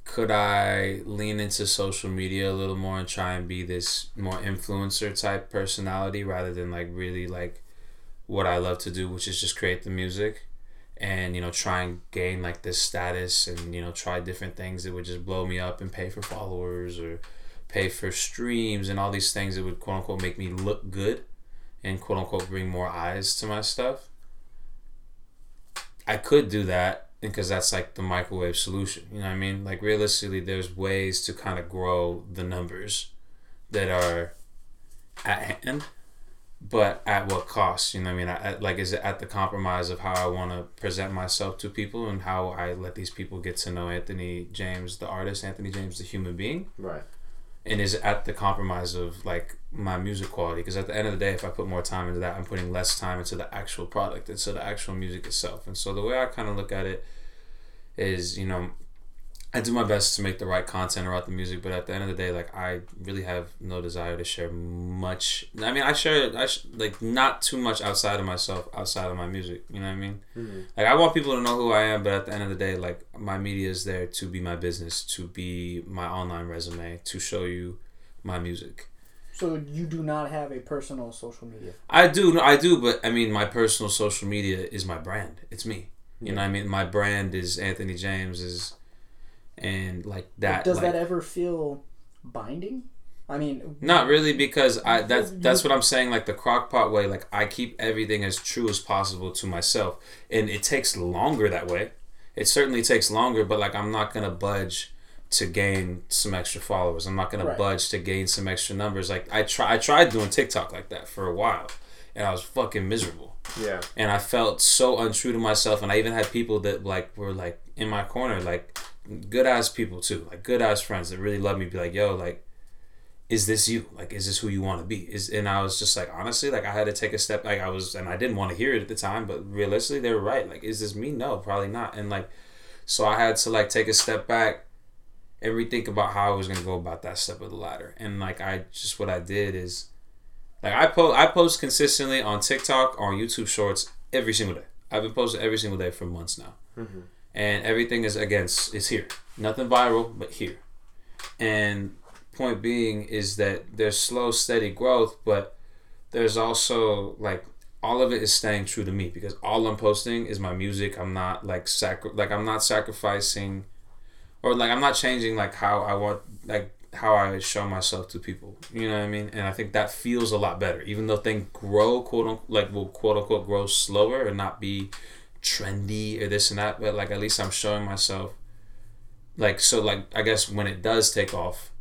could i lean into social media a little more and try and be this more influencer type personality rather than like really like what i love to do which is just create the music and you know try and gain like this status and you know try different things that would just blow me up and pay for followers or pay for streams and all these things that would quote unquote make me look good and quote unquote bring more eyes to my stuff I could do that because that's like the microwave solution. You know what I mean? Like realistically, there's ways to kind of grow the numbers that are at hand, but at what cost? You know what I mean? At, like, is it at the compromise of how I want to present myself to people and how I let these people get to know Anthony James, the artist, Anthony James, the human being? right. and is it at the compromise of like my music quality because at the end of the day if i put more time into that i'm putting less time into the actual product into the actual music itself and so the way i kind of look at it is you know i do my best to make the right content about the music but at the end of the day like i really have no desire to share much i mean i share i sh- like not too much outside of myself outside of my music you know what i mean Mhm. like I want people to know who I am, but at the end of the day, like my media is there to be my business, to be my online resume, to show you my music. So you do not have a personal social media. I do, no, I do, but I mean, my personal social media is my brand. It's me. You know, what I mean, my brand is Anthony James is, and like that. Does like, that ever feel binding? I mean, Not really, because I that's that's what I'm saying. Like the crockpot way, like I keep everything as true as possible to myself, and it takes longer that way. It certainly takes longer, but like I'm not gonna budge to gain some extra followers. I'm not gonna Right. budge to gain some extra numbers. Like I try, I tried doing TikTok like that for a while, and I was fucking miserable Yeah. and I felt so untrue to myself. And I even had people that like were like in my corner, like good ass people too, like good ass friends that really love me. Be like, yo, like, is this you? Like, is this who you want to be? Is and I was just like, honestly, like I had to take a step. Like I was, and I didn't want to hear it at the time, but realistically, they were right. Like, is this me? No, probably not. And like, so I had to like take a step back and rethink about how I was gonna go about that step of the ladder. And like, I just what I did is. Like I post, I post consistently on TikTok, on YouTube Shorts every single day. I've been posting every single day for months now, Mhm. And everything is again s- is here. Nothing viral, but here. And point being is that there's slow, steady growth, but there's also like all of it is staying true to me because all I'm posting is my music. I'm not like sacri- like I'm not sacrificing, or like I'm not changing like how I want like how I show myself to people. You know what I mean? And I think that feels a lot better, even though things grow quote unquote like will quote unquote grow slower and not be trendy or this and that. But like at least I'm showing myself like so like I guess when it does take off,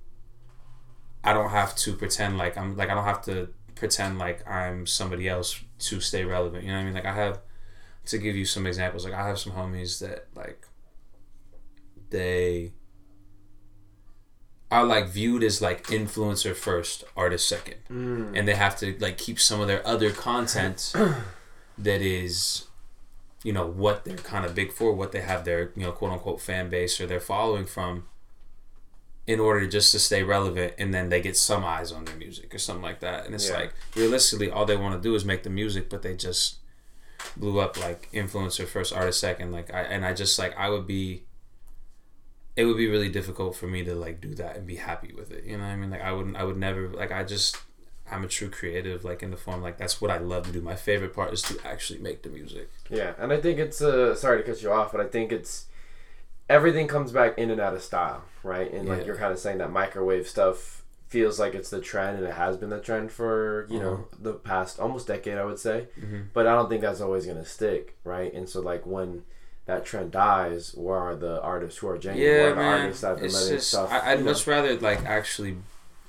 I don't have to pretend like I'm like I don't have to pretend like I'm somebody else to stay relevant. You know what I mean? Like I have to give you some examples. Like I have some homies that like they are like viewed as like influencer first, artist second, Mm. and they have to like keep some of their other content that is, you know, what they're kind of big for, what they have their you know quote unquote fan base or their following from, in order just to stay relevant, and then they get some eyes on their music or something like that, and it's Yeah. like realistically all they want to do is make the music, but they just blew up like influencer first, artist second, like I and I just like I would be it would be really difficult for me to like do that and be happy with it. You know what I mean? Like I wouldn't I would never like I just I'm a true creative like in the form like that's what I love to do. My favorite part is to actually make the music. Yeah, and I think it's uh sorry to cut you off, but I think it's everything comes back in and out of style, right? And like you're kind of saying that microwave stuff feels like it's the trend and it has been the trend for, you know, Uh-huh. the past almost decade, I would say. Mhm. But I don't think that's always going to stick, right? And so like when that trend dies, where are the artists who are genuine? where Yeah, are the man. artists that have been letting just stuff? I, I'd you know? much rather like actually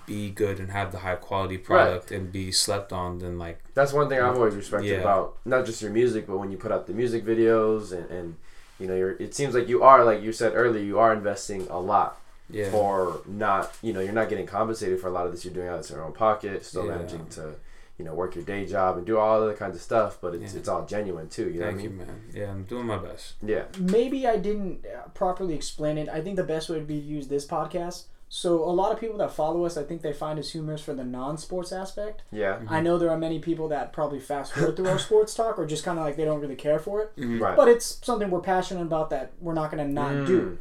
be good and have the high quality product and be slept on than like That's one thing I've always respected Yeah. about not just your music, but when you put out the music videos and, and you know, you're, it seems like you are, like you said earlier, you are investing a lot yeah. for not, you know, you're not getting compensated for a lot of this. You're doing out of your own pocket, still Yeah. managing to, you know, work your day job and do all other kinds of stuff, but it's, Yeah. it's all genuine too. You know Thank what I you, mean? man. Yeah, I'm doing my best. Yeah. maybe I didn't uh, properly explain it. I think the best way would be to use this podcast. So a lot of people that follow us, I think they find us humorous for the non-sports aspect. Yeah. Mm-hmm. I know there are many people that probably fast forward through our sports talk or just kind of like they don't really care for it. Mhm. Right. But it's something we're passionate about that we're not going to not Mm. do.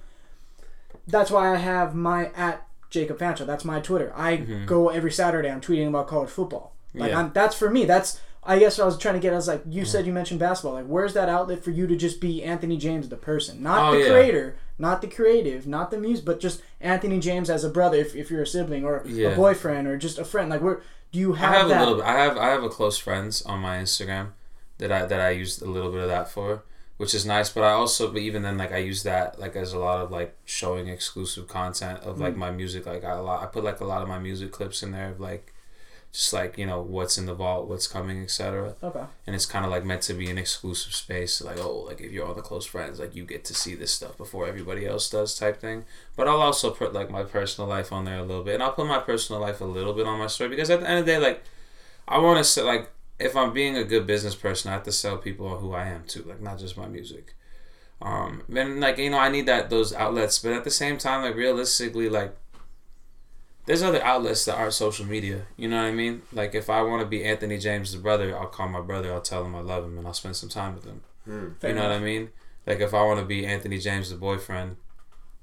That's why I have my at Jacob Fancho. That's my Twitter. I Mhm. go every Saturday. I'm tweeting about college football. Like Yeah. I'm, that's for me. That's I guess what I was trying to get. I was like, you said you mentioned basketball. Like, where's that outlet for you to just be Anthony James, the person, not Oh, the yeah. creator, not the creative, not the music, but just Anthony James as a brother, if, if you're a sibling or Yeah. a boyfriend or just a friend. Like, where do you I have, have that? a little bit. I have I have a close friends on my Instagram that I that I used a little bit of that for, which is nice. But I also, but even then, like I use that like as a lot of like showing exclusive content of like mm. my music. Like I a lot, I put like a lot of my music clips in there of like just like you know what's in the vault, what's coming, etc. Okay. And it's kind of like meant to be an exclusive space. Like oh, like if you're all the close friends, like you get to see this stuff before everybody else does, type thing. But I'll also put like my personal life on there a little bit, and I'll put my personal life a little bit on my story because at the end of the day, like I want to say like if I'm being a good business person, I have to sell people who I am too, like not just my music. Um, and like you know, I need that those outlets, but at the same time, like realistically, like there's other outlets that aren't social media. You know what I mean? Like if I want to be Anthony James' brother, I'll call my brother, I'll tell him I love him, and I'll spend some time with him. Hmm, fair you know what I mean? Like if I want to be Anthony James, boyfriend,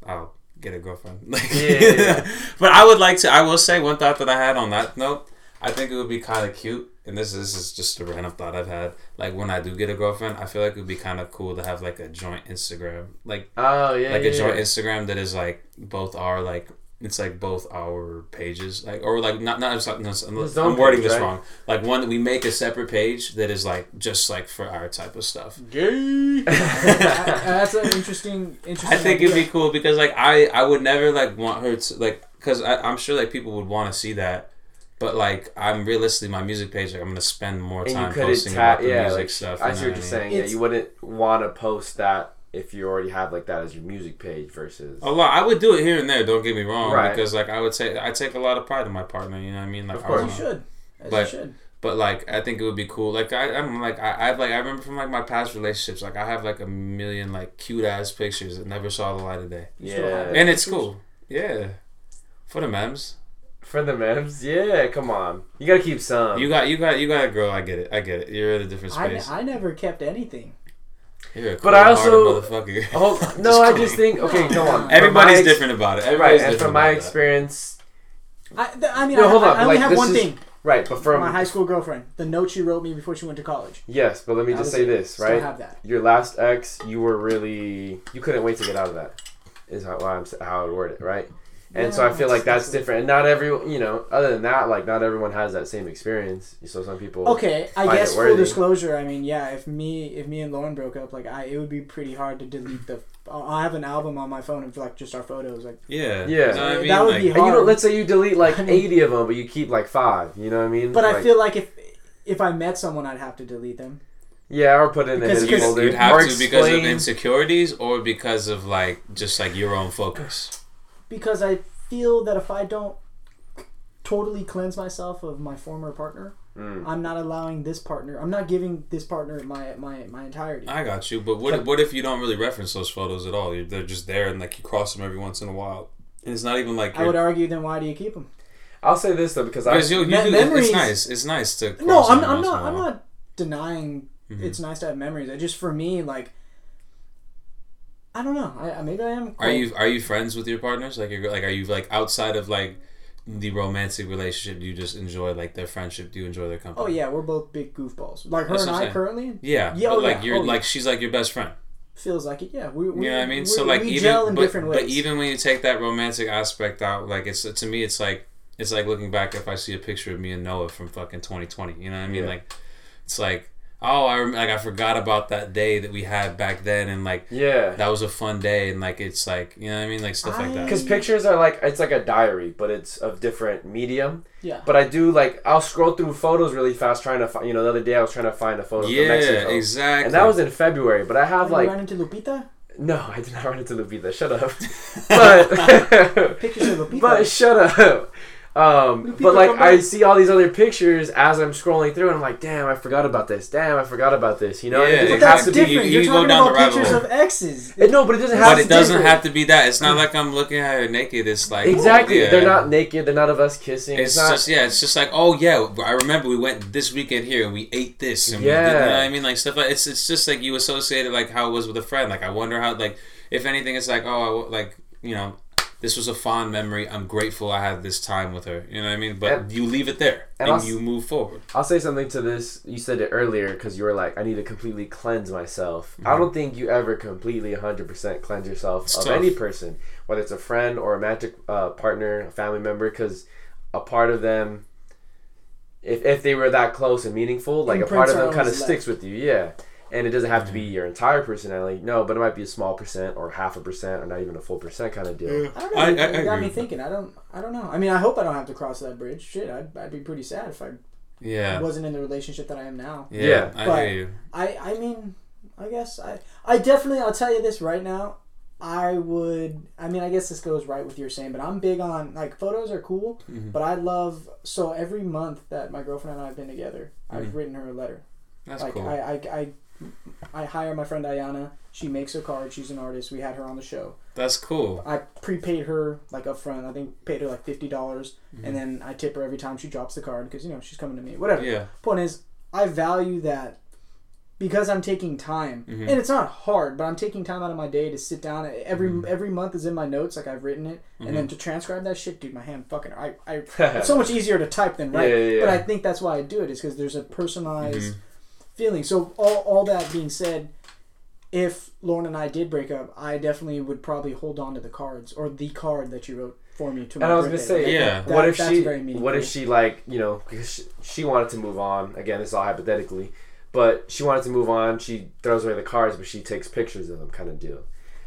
I'll get a girlfriend. Like, Yeah, yeah, but I would like to. I will say one thought that I had on that note. I think it would be kind of cute, and this, this is just a random thought I've had. Like when I do get a girlfriend, I feel like it would be kind of cool to have like a joint Instagram, like Oh, yeah. like yeah, a joint. Instagram that is like both are like it's like both our pages, like or like not not, not, not I'm, I'm wording page, this right? wrong. Like one that we make a separate page that is like just like for our type of stuff. Gay. That's an interesting. Interesting. I think it'd be cool because like I I would never like want her to like because I'm sure like people would want to see that, but like I'm realistically my music page like I'm gonna spend more And time posting tap, about the yeah, music like, stuff. I you see know what you're I mean? saying. Yeah, you wouldn't want to post that if you already have like that as your music page versus. A lot. I would do it here and there. Don't get me wrong, Right. because like I would say I take a lot of pride in my partner. You know what I mean? Like Of I course. As you should. As But- you should. But like I think it would be cool. Like I, I'm like I, I've like I remember from like my past relationships. Like I have like a million like cute ass pictures that never saw the light of day, You Yeah. it? and it's cool. Yeah, for the memes. For the memes, yeah, come on. You gotta keep some. You got you got you got a girl. I get it. I get it. You're in a different I, space. I never kept anything. You're a But I also- motherfucker. Oh no, I just think okay, come on. Everybody's my ex- different about it. Right, Everybody's and different from my about that. experience, I, th- I mean, No, I, hold I, on, I only like, have one is- thing. right, but from my high school girlfriend, the note she wrote me before she went to college. yes, but let me just say it. this, Still right? have that. Your last ex, you were really you couldn't wait to get out of that. Is how I'm how I would word it, right? And so I feel like that's- that's that's- different. And not every, you know, other than that, like not everyone has that same experience. So some people. Okay, I guess it full disclosure. I mean, yeah, if me if me and Lauren broke up, like I, it would be pretty hard to delete the. I have an album on my phone of like just our photos. Like Yeah. Yeah. You know what I That would like, be And you know, hard. let's say you delete like I mean- 80 of them, but you keep like five. You know what I mean? but I feel like if if I met someone, I'd have to delete them. Yeah, or put it in a Because- hidden because folder. You'd have or to because of insecurities or because of like just like your own focus. Because I feel that if I don't totally cleanse myself of my former partner, Mm. I'm not allowing this partner. I'm not giving this partner my my my entirety. I got you, but what if, what if you don't really reference those photos at all? They're just there and like you cross them every once in a while. And it's not even like I would argue, then why do you keep them? I'll say this though because I because you, you Me- do, memories- it's nice. It's nice to cross No, I'm, every I'm not. a I'm not denying Mhm. it's nice to have memories. I just for me like. I don't know. I, maybe I am. Are you are you friends with your partners? Like you're like are you like outside of like the romantic relationship? Do you just enjoy like their friendship? Do you enjoy their company? Oh yeah, we're both big goofballs. Like her That's and I saying. currently Yeah, Yeah, oh, like yeah, you're oh, like yeah. she's like your best friend. feels like it. Yeah, we. we You know what I mean? So like even gel in but, different ways. but even when you take that romantic aspect out, like it's to me it's like it's like looking back if I see a picture of me and Noah from fucking 2020. You know what I mean? Yeah. Like it's like oh I rem- like I forgot about that day that we had back then and like yeah. that was a fun day and like it's like you know what I mean like stuff like that. Because pictures are like it's like a diary, but it's of different medium. yeah. But I do like I'll scroll through photos really fast trying to find. You know, the other day I was trying to find a photo from Yeah, Mexico, exactly. and that was in February. But I have Have you like run into Lupita? no, I did not run into Lupita. Shut up. but Pictures of Lupita. but shut up. Um, but like I see all these other pictures as I'm scrolling through, and I'm like, damn, I forgot about this. Damn, I forgot about this. You know, Yeah, it but that's to be. different. you- You're you go talking down about rabbit pictures of exes. It- no, but it doesn't have but to. it doesn't different. have to be that. It's not like I'm looking at her naked. It's like Exactly. oh, yeah. They're not naked. They're not of us kissing. It's, It's, not. just yeah, it's just like oh yeah, I remember we went this weekend here and we ate this and we did, you know what I mean like stuff like it's it's just like you associated like how it was with a friend. Like I wonder how like if anything it's like oh I w like you know this was a fond memory. I'm grateful I had this time with her. You know what I mean? But And- you leave it there and and, you move forward. I'll say something to this. You said it earlier because you were like, I need to completely cleanse myself. I Mhm. don't think you ever completely 100% cleanse yourself It's of tough. any person, whether it's a friend or a magic uh, partner, a family member, because a part of them, if, if they were that close and meaningful, like a part of them kind of always sticks with you. Yeah. And it doesn't have to be Mhm. your entire personality. No, but it might be a small percent or half a percent or not even a full percent kind of deal. I don't know. I- you I- I got agree me thinking. I don't. I don't know. I mean, I hope I don't have to cross that bridge. Shit, I'd, I'd be pretty sad if I Yeah. wasn't in the relationship that I am now. Yeah, Yeah. I hear you. I I mean, I guess I I definitely I'll tell you this right now. I would. I mean, I guess this goes right with your saying, but I'm big on like photos are cool, Mhm. but I love so every month that my girlfriend and I have been together, I've Mhm. written her a letter. That's like cool. I, I I I hire my friend Ayana. She makes a card. She's an artist. We had her on the show. That's cool. I prepaid her like up front. I think paid her like fifty dollars, Mm-hmm. and then I tip her every time she drops the card because you know she's coming to me. Whatever. Yeah. Point is, I value that because I'm taking time, Mhm. and it's not hard, but I'm taking time out of my day to sit down. Every Mhm. every month is in my notes, like I've written it, and Mm-hmm. then to transcribe that shit, dude, my hand fucking. I, I it's so much easier to type than write. Yeah, yeah, yeah. But I think that's why I do it is because there's a personalized Mhm. Feeling. So all all that being said, if Lauren and I did break up, I definitely would probably hold on to the cards or the card that you wrote for me to my And I was gonna say, Like, Yeah. that- what if that's she? very. What if she like you know because she, she wanted to move on again? This is all hypothetically, but she wanted to move on. She throws away the cards, but she takes pictures of them, kind of deal.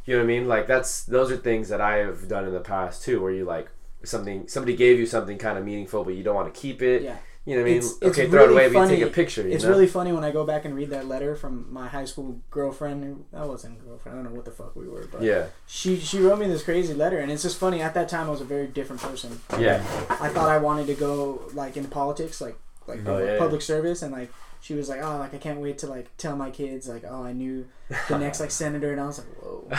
You know what I mean? Like that's those are things that I have done in the past too, where you like something somebody gave you something kind of meaningful, but you don't want to keep it. Yeah. You know what I mean? It's- it's okay, throw it really away, but you funny. take a picture. You It's know? really funny when I go back and read that letter from my high school girlfriend. That wasn't girlfriend. I don't know what the fuck we were, but yeah, she she wrote me this crazy letter, and it's just funny. At that time, I was a very different person. yeah, I thought I wanted to go like in politics, like like Oh, public, yeah. service, and like she was like, oh, like I can't wait to like tell my kids like, oh, I knew the next like senator, and I was like, whoa. I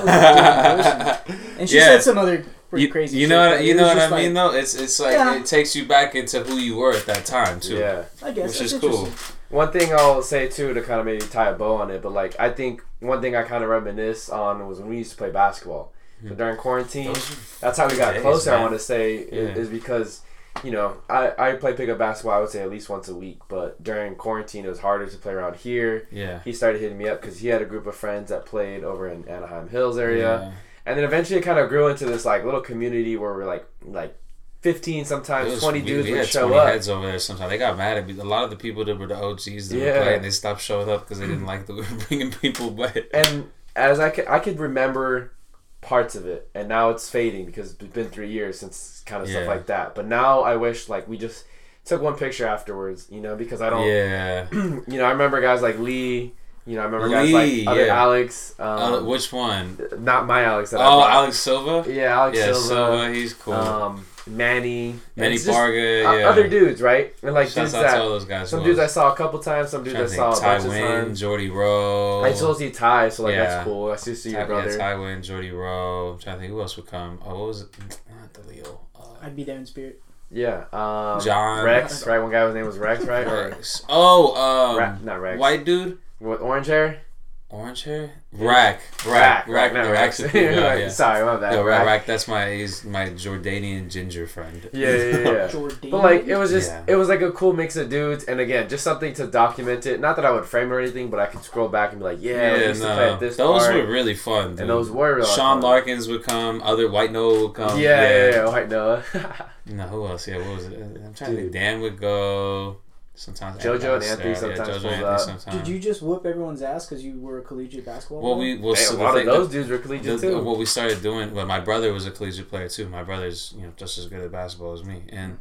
was a different person. And she Yeah. said some other pretty You, crazy. you know but what you know what just I mean like- though. It's it's like Yeah. it takes you back into who you were at that time too. yeah. I guess which that's is cool. One thing I'll say too to kind of maybe tie a bow on it, but like I think one thing I kind of reminisce on was when we used to play basketball. So hmm. during quarantine, that's how we got days, closer. I want to say is, Yeah. is because you know I I play pickup basketball. I would say at least once a week, but during quarantine it was harder to play around here. Yeah. He started hitting me up because he had a group of friends that played over in Anaheim Hills area, and then eventually it kind of grew into this like little community where we're like like 15 sometimes was- 20 we- dudes we would had show 20 up heads over there sometimes. They got mad at me. A lot of the people that were the OGs that Yeah. were playing, they stopped showing up because they didn't like that we were bringing people back. and as I could, I could remember parts of it, and now it's fading because it's been three years since kind of stuff like that. But now I wish like we just took one picture afterwards, you know, because I don't, Yeah. you know, I remember guys like Lee, you know, I remember guys Lee, like other yeah. Alex, um, Uh, which one? not my Alex. That Oh. Alex Silva? yeah, Alex yeah, Silva, Silva, he's cool. um, Manny, Manny It's just, Parga, uh, yeah. other dudes, right? And like Shouts dudes out to all that those guys. some who dudes I saw a couple times, some dudes I Trying to saw a think, Ty bunch of Wynn, times. Jordy Rowe. I still see Ty, so like Yeah. that's cool. I still see your Ty, brother. Yeah, Ty Wynn, Jordy Rowe. I'm trying to think who else would come. Oh, what was it? Not the Leo. Uh, I'd be there in spirit. Yeah, um, John. Rex, right? One guy whose name was Rex, right? Or Rex. Oh, um, Ra- not Rex. white dude, with orange hair. orange hair, Rack, Rack, Rack, not no, Rex. Rack's a cool yeah. Sorry, about that. No, Rack. Rack, Rack, that's my he's my Jordanian ginger friend. Yeah, yeah, yeah. yeah. Jordan. But like it was just Yeah. it was like a cool mix of dudes, and again, just something to document it. Not that I would frame or anything, but I could scroll back and be like, yeah, we used to play at this those part. were really fun. Dude. and those were really Sean fun. Larkins would come. Other White Noah would come. Yeah, yeah, yeah, White Noah. No, who else? Yeah, what was it? I'm trying to think. Dan would go. Sometimes JoJo and Anthony Anthony was there. sometimes Yeah, JoJo pulls and up. Anthony sometimes. Did you just whoop everyone's ass because you were a collegiate basketball Well, player? we well, Hey, so a the lot of those the- dudes were collegiate the- too. what we started doing, well, my brother was a collegiate player too. My brother's you know just as good at basketball as me, and mm.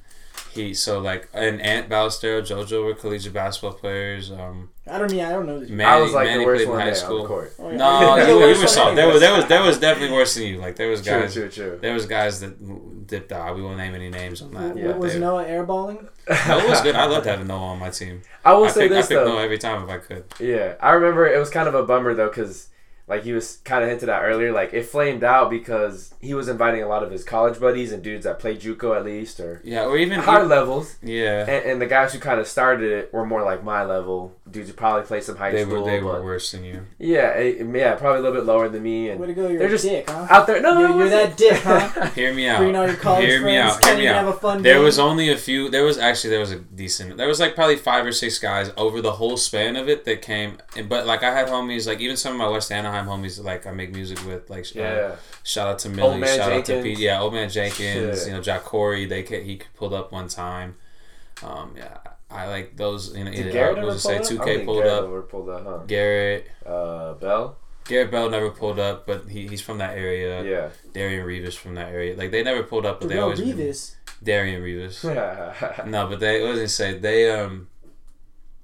He so like an Ant Ballestero, JoJo were collegiate basketball players. Um, I don't mean I don't know this. Manny, I was like Manny the worst played in one high there school. on the court. Oh, yeah. No, You're you, the you worst were one soft. There was there was there was definitely worse than you. Like there was guys. true, true. true. There was guys that dipped out. We won't name any names on that. W- Yeah, was they- Noah airballing? Noah was good. I loved having Noah on my team. I will I say picked, I picked though. Noah every time if I could. Yeah, I remember it was kind of a bummer though, because like he was kind of hinted at earlier, like it flamed out because he was inviting a lot of his college buddies and dudes that played JUCO at least or Yeah, or even higher levels, yeah. and, and the guys who kind of started it were more like my level dudes who probably played some high They school. were they were worse than you. yeah, eh, yeah, probably a little bit lower than me, Way and to go, you're they're a just dick, huh? out there. No, You're- you're that dick, huh? Hear me out. Bringing all your college Hear me friends, out. can't Hear me out. have a fun There game. was only a few. There was actually there was a decent. There was like probably five or six guys over the whole span of it that came. And, but like I had homies, like even some of my West Anaheim homies, like I make music with. Like uh, Yeah, shout out to Old Millie, Man shout out to Pete. Yeah, old man Jenkins. Shit. You know Jack Corey. They ca- he pulled up one time. Um, yeah, I like those. You know, did either- Garrett I ever was pull gonna up? say I two K think pulled Garrett up. ever pulled up, huh? Garrett. Uh, Bell. Garrett Bell never pulled up, but he, he's from that area. Yeah. Darian Reeves from that area. Like they never pulled up, but they Darrelle always Revis. Darian Reeves. No, but they what was I gonna say they um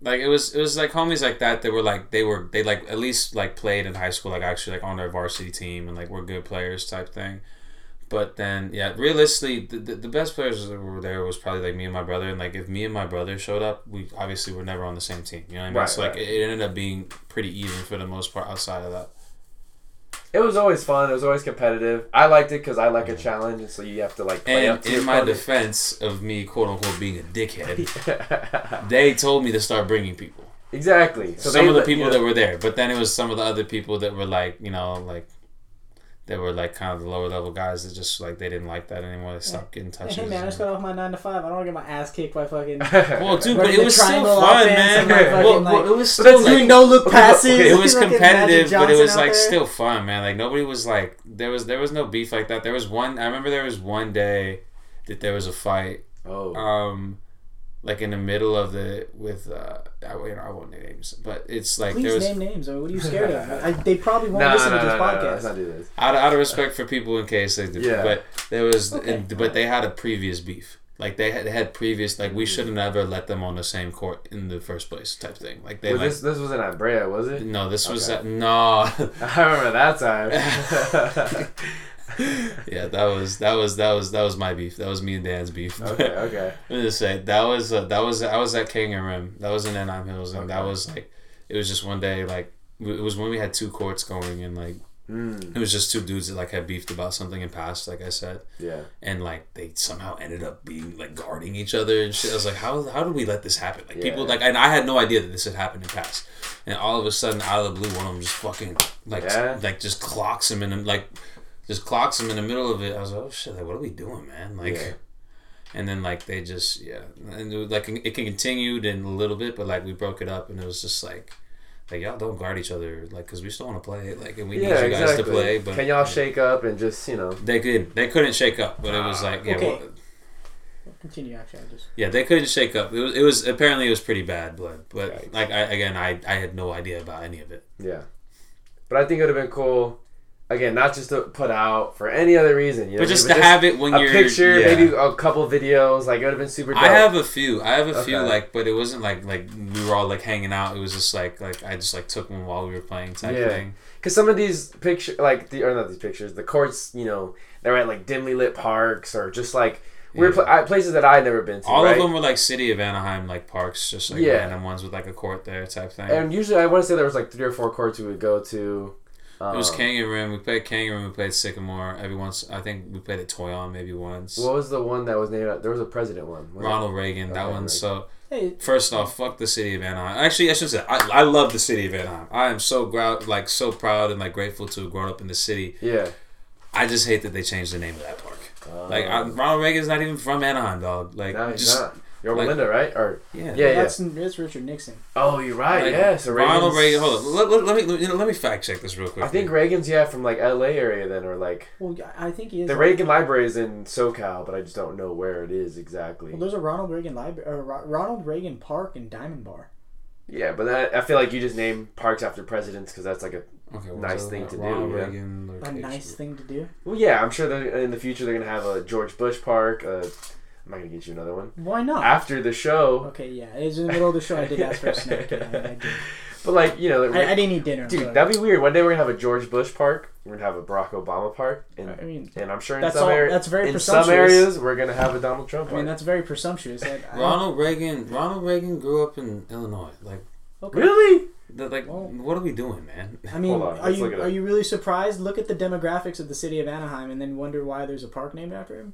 like it was it was like homies like that that were like they were they like at least like played in high school like actually like on their varsity team and like were good players type thing. But then yeah, realistically the, the, the best players that were there was probably like me and my brother and like if me and my brother showed up, we obviously were never on the same team. You know what I mean? Right, so like it ended up being pretty even for the most part outside of that. It was always fun. It was always competitive. I liked it because I like a challenge, and so you have to like play And in my defense of me quote unquote being a dickhead, they told me to start bringing people. exactly. So some they of the people that were there, but then it was some of the other people that were like, you know, like they were like kind of the lower level guys that just like they didn't like that anymore. They stopped getting touches. Hey man, I just got off my nine to five. I don't want to get my ass kicked by fucking. well, dude, but running it was still fun, man. and, like, well, fucking, well, it was But still that's like, doing no look okay, passes. okay, it was competitive, but it was like there. still fun, man. Like nobody was like there was there was no beef like that. There was one. I remember there was one day that there was a fight. oh, Um. Like in the middle of the with uh I, you know, I won't name names, but it's like there Please was name names. I mean, what are you scared of? I, they probably won't no, listen no, to this no, no, no, podcast. let's not do this. out of, out of respect for people in case they do. Yeah. But there was, Okay. and, but they had a previous beef. Like they had, they had previous, like we Mm. should have never let them on the same court in the first place, type thing. Like they Was like, this this wasn't at Brea, was it? no, this was Okay. that no, I remember that time. yeah, that was that was that was that was my beef. That was me and Dan's beef. okay, okay. Let me just say that was uh, that was I was at King and Rim. That was in Anaheim Hills, and that was like it was just one day like it was when we had two courts going, and like Mm, it was just two dudes that like had beefed about something in past, like I said. yeah. and like they somehow ended up being like guarding each other and shit. I was like, how how did we let this happen? Like people Yeah. like, and I had no idea that this had happened in past. And all of a sudden, out of the blue, one of them just fucking like Yeah. like just clocks him in the, like just clocks him in the middle of it. I was like, oh shit, like what are we doing, man? Like. Yeah. And then like they just yeah, and it, was, like it continued in a little bit, but like we broke it up, and it was just like like y'all don't guard each other, like because we still want to play, like and we yeah, need you guys exactly. to play. But Can y'all shake up and just you know? They could. They couldn't shake up, but it was like yeah, Okay. well, Continue. Actually, I just. yeah, they couldn't shake up. It was. It was apparently it was pretty bad blood, but Yikes. like I again, I I had no idea about any of it. Yeah. But I think it would have been cool. Again, not just to put out for any other reason, you know, But just but to have it when a you're a picture, yeah. maybe a couple videos, like it would have been super. Dope. I have a few. I have a few like, but it wasn't like like we were all like hanging out. It was just like like I just like took one while we were playing type Yeah. thing. because some of these pictures, like the or not these pictures, the courts, you know, they're at like dimly lit parks or just like weird Yeah. pla- places that I'd never been to. All right? of them were like city of Anaheim like parks, just like Yeah. random ones with like a court there type thing. And usually, I want to say there was like three or four courts we would go to. Um, it was Kangaroo Room. We played Kangaroo We played Sycamore. Every once, I think we played at Toyon maybe once. What was the one that was named? There was a president one. wasn't Ronald Reagan. That Okay, one. right. So Hey, first off, fuck the city of Anaheim. Actually, I should say I, I love the city of Anaheim. I am so proud, like so proud and like grateful to have grown up in the city. Yeah. I just hate that they changed the name of that park. Uh, Like I, Ronald Reagan's not even from Anaheim, dog. Like no, he's just not. You're like- Melinda, right? Or yeah. yeah, yeah. that's that's Richard Nixon. Oh, you're right. Like, yeah. So Ronald Reagan. Hold on. Let, let, let me you know, let me fact check this real quick. I think Reagan's yeah from like L.A. area then, or like Well, I think he is. the Reagan Library is in SoCal, but I just don't know where it is exactly. Well, there's a Ronald Reagan library, or Ronald Reagan Park in Diamond Bar. Yeah, but that, I feel like you just name parks after presidents because that's like a okay, what's nice that thing about? to do, Ronald yeah. A nice thing to do. well, yeah. I'm sure that in the future they're gonna have a George Bush Park. Uh, I'm not gonna get you another one Why not? after the show, Okay, yeah, it was in the middle of the show. I did ask for a snack. Yeah, I, I did. but like you know, I, I didn't eat dinner. dude, but- that'd be weird. One day we're gonna have a George Bush Park. We're gonna have a Barack Obama Park, and I mean, and I'm sure in That's some all- areas, that's very in some presumptuous. areas we're gonna have a Donald Trump I Park. mean, that's very presumptuous. I, I, Ronald Reagan. Ronald Reagan grew up in Illinois. Like, okay. really? the, like, Well- what are we doing, man? I mean, on, are you look it up. are you really surprised? Look at the demographics of the city of Anaheim, and then wonder why there's a park named after him.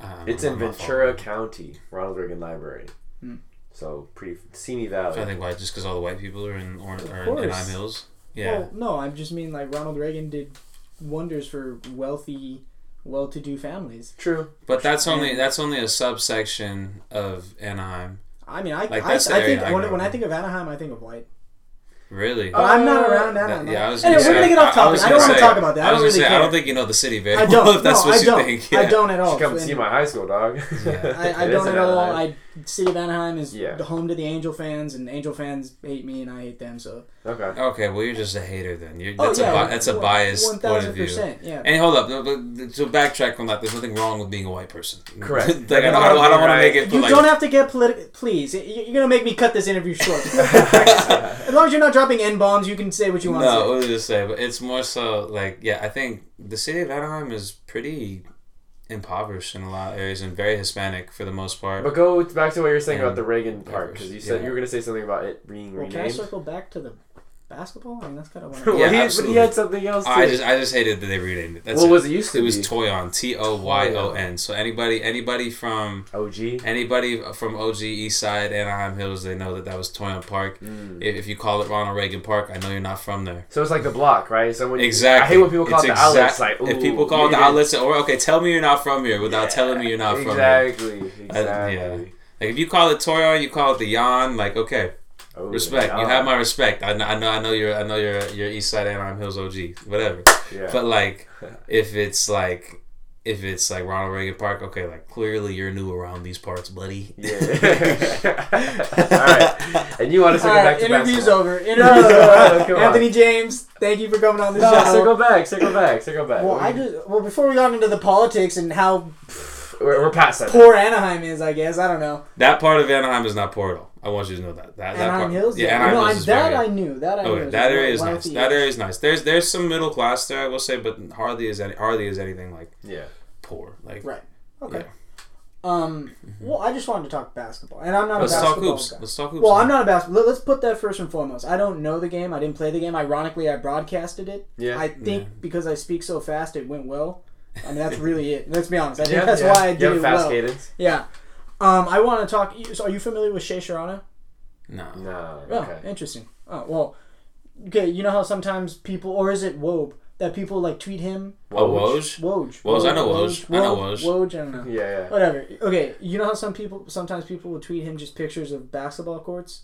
Um, It's in Ventura following. County, Ronald Reagan Library. Hmm. So pretty Simi Valley. I Valley. think why just because all the white people are in or, are in course. Anaheim Hills. Yeah. Well, no, I just mean like Ronald Reagan did wonders for wealthy, well-to-do families. True. But that's only And- that's only a subsection of Anaheim. I mean, I Like, I, that's the I think when, when I think of Anaheim, I think of white. Really? But I'm not Uh, around That- Anaheim. yeah, I was Anyway, gonna we're gonna say- get off I topic. I, gonna don't want to talk about that. I, I don't gonna really say care. I don't think you know the city very I don't. If that's no, what I you don't. think. I don't at all. Come And see my high school, dog. Yeah. I, I don't is at all. I city of Anaheim is Yeah. the home to the Angel fans, and Angel fans hate me, and I hate them. So Okay. Okay, well you're just a hater then. You're, oh that's yeah, a bi- that's a biased one point of view. Yeah. And hold up, no, but to backtrack on that, there's nothing wrong with being a white person. Correct. like I don't, I don't, I don't want to make it. You like, don't have to get political. Please, you're gonna make me cut this interview short. as long as you're not dropping n bombs, you can say what you want No, to what was I just say? But it's more so like, yeah, I think the city of Anaheim is pretty impoverished in a lot of areas and very Hispanic for the most part. But go back to what you were saying And- about the Reagan Park because you said Yeah. you were gonna say something about it being say. Well, can I circle back to the basketball? I mean, that's kind of what. Yeah, he, but he had something else too. I just, I just hated that they renamed it. That's what it. was it used to It was? Toyon, T O Y O N. So anybody, anybody from OG. anybody from OG East Side, Anaheim Hills, they know that that was Toyon Park. Mm. If, if you call it Ronald Reagan Park, I know you're not from there. So it's like the block, right? So when you, Exactly. I hate when people call It's it the exact- outlets. Like, if people call it the outlets, or okay, tell me you're not from here without Yeah, telling me you're not from here. Exactly. Exactly. yeah. Like if you call it Toyon, you call it the Yon. Like okay, Oh, respect. You have my respect. I know. I know. I know you're. I know you're. You're East Side Anaheim Hills OG. Whatever. Yeah. But like, if it's like, if it's like Ronald Reagan Park, okay, like clearly you're new around these parts, buddy. yeah. All right. And you want to circle All back right, to interview's basketball. over. No, Interview's no, no, over. come on. Anthony James, thank you for coming on the No, show. circle back. Circle back. Circle back. Well, I just well before we got into the politics and how we're, we're past that. poor Anaheim is, I guess I don't know. That part of Anaheim is not poor at all. I want you to know that. That, that part, Hills, Yeah, yeah, no, Hills I, is that. I knew. That I knew. Okay, was that area is nice. That area is nice. There's there's some middle class there, I will say, but hardly is any hardly is anything like Yeah. poor. Like Right. Okay. Yeah. Um. Well, I just wanted to talk basketball, and I'm not let's a talk basketball hoops. guy. Let's talk hoops. Well, then. I'm not a basketball. Let's put that first and foremost. I don't know the game. I didn't play the game. Ironically, I broadcasted it. Yeah. I think Yeah. because I speak so fast, it went well. I mean, that's really it. Let's be honest. I think yeah, that's yeah. why I You did have it fast well. cadence? Yeah. Um, I want to talk. So, are you familiar with Shea Serrano? No. No. Oh, Okay. interesting. Oh, well, okay. You know how sometimes people, or is it Wobe, that people like tweet him Oh, Woj? Woj. Woj, I know Woj. I know Woj. Woj, I don't know. Yeah, yeah. Whatever. Okay, you know how some people, sometimes people will tweet him just pictures of basketball courts.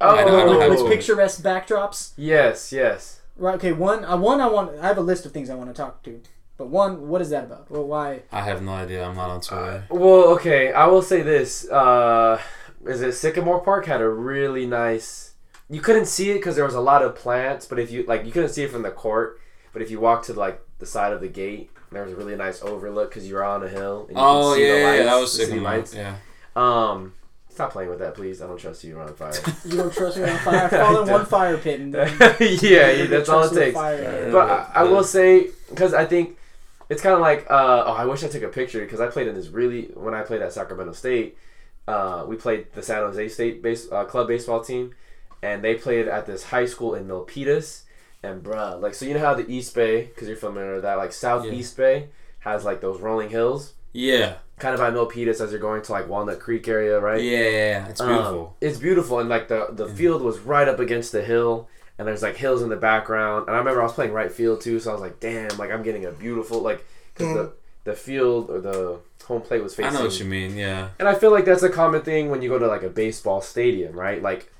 Oh, I don't, I don't have with picturesque backdrops. Yes, yes. Right. Okay. One. Uh, one. I want. I have a list of things I want to talk to. But one. What is that about? Well, why? I have no idea. I'm not on Twitter. Well, okay, I will say this. Uh, is it Sycamore Park had a really nice. You couldn't see it because there was a lot of plants, but if you like, you couldn't see it from the court. But if you walked to like the side of the gate, there was a really nice overlook because you were on a hill. And you oh could see yeah, the yeah, lights, that was the lights. Yeah. Um, stop playing with that, please. I don't trust you. You're on fire. You don't trust me on fire. Fall in one fire pit. And then yeah, you that's all it me with takes. fire. But I, I will say because I think it's kind of like uh, oh I wish I took a picture because I played in this really when I played at Sacramento State uh, we played the San Jose State base uh, club baseball team and they played at this high school in Milpitas and bruh like so you know how the East Bay because you're familiar with that like Southeast Yeah. Bay has like those rolling hills Yeah. kind of by Milpitas as you're going to like Walnut Creek area right Yeah, yeah, yeah. It's um, beautiful. it's beautiful, and like the the field was right up against the hill, and there's like hills in the background. And I remember I was playing right field too, so I was like, damn, like I'm getting a beautiful like because the mm. the field or the home plate was facing. I facing. know what you mean. Yeah. And I feel like that's a common thing when you go to like a baseball stadium, right? Like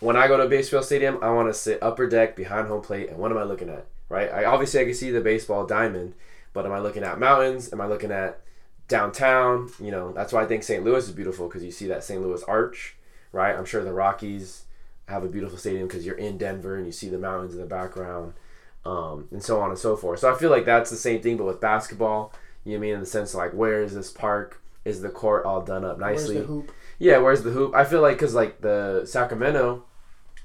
when I go to a baseball stadium, I want to sit upper deck behind home plate, and what am I looking at? Right? I obviously I can see the baseball diamond, but am I looking at mountains? Am I looking at downtown? You know, that's why I think St. Louis is beautiful because you see that St. Louis arch, right? I'm sure the Rockies have a beautiful stadium because you're in Denver and you see the mountains in the background, um, and so on and so forth. So I feel like that's the same thing, but with basketball, you know what I mean in the sense of like where is this park? Is the court all done up nicely? Where's the hoop? Yeah, where's the hoop? I feel like because like the Sacramento,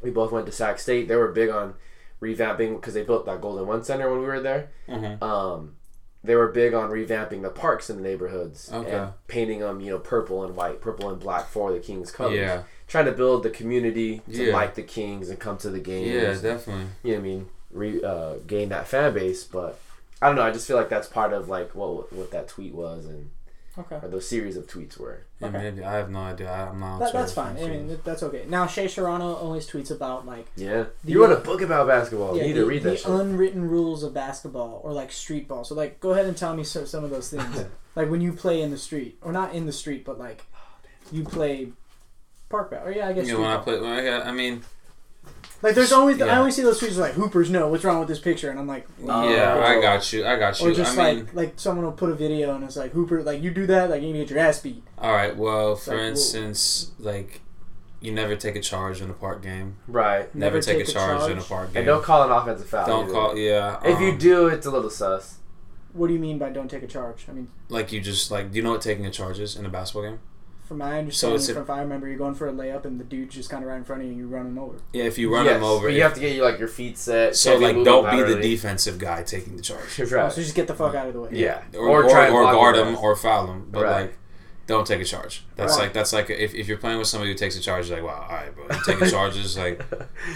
we both went to Sac State. They were big on revamping because they built that Golden One Center when we were there. Mhm. Um, they were big on revamping the parks in the neighborhoods Okay. and painting them, you know, purple and white, purple and black for the Kings colors. Yeah. Trying to build the community to Yeah. like the Kings and come to the games. Yeah, definitely. You know what I mean? Re, uh, gain that fan base, but I don't know. I just feel like that's part of like what what that tweet was and Okay. or those series of tweets were. Yeah, Okay. maybe. I have no idea. I- I'm not. on That, that's fine. I mean, that's okay. Now, Shea Serrano always tweets about like Yeah, The- you wrote a book about basketball. yeah, you need the, to read that the shit. unwritten rules of basketball or like street ball. So like, go ahead and tell me so, some of those things. like when you play in the street, or not in the street, but like you play park ball. Or yeah, I guess. You know, street when I ball. play, when I, got, I mean, Like there's always I Yeah. always see those tweets like Hoopers no what's wrong with this picture, and I'm like, Oh. yeah, I got you. I got you. or just I mean, like like someone will put a video and it's like Hooper, like you do that, like you need to get your ass beat. all right. Well, for like, whoa. instance, like you never take a charge in a park game. Right. Never, take, a charge, in a park game. And don't call an offensive foul. Don't either. call. Yeah. If you um, do, it's a little sus. What do you mean by don't take a charge? I mean, like you just like, do you know what taking a charge is in a basketball game? From my understanding, it's a- from if I remember, you're going for a layup and the dude's just kind of right in front of you and you run him over. Yeah, if you run yes, them over. But you have to get you like your feet set. so like, don't be the defensive guy taking the charge. Oh, Right. so just get the fuck out of the way. Yeah. or, or, try and or guard his him or foul him, but Right. like don't take a charge. That's Right. like that's like if, if you're playing with somebody who takes a charge, you're like wow, all right, bro, taking charges, like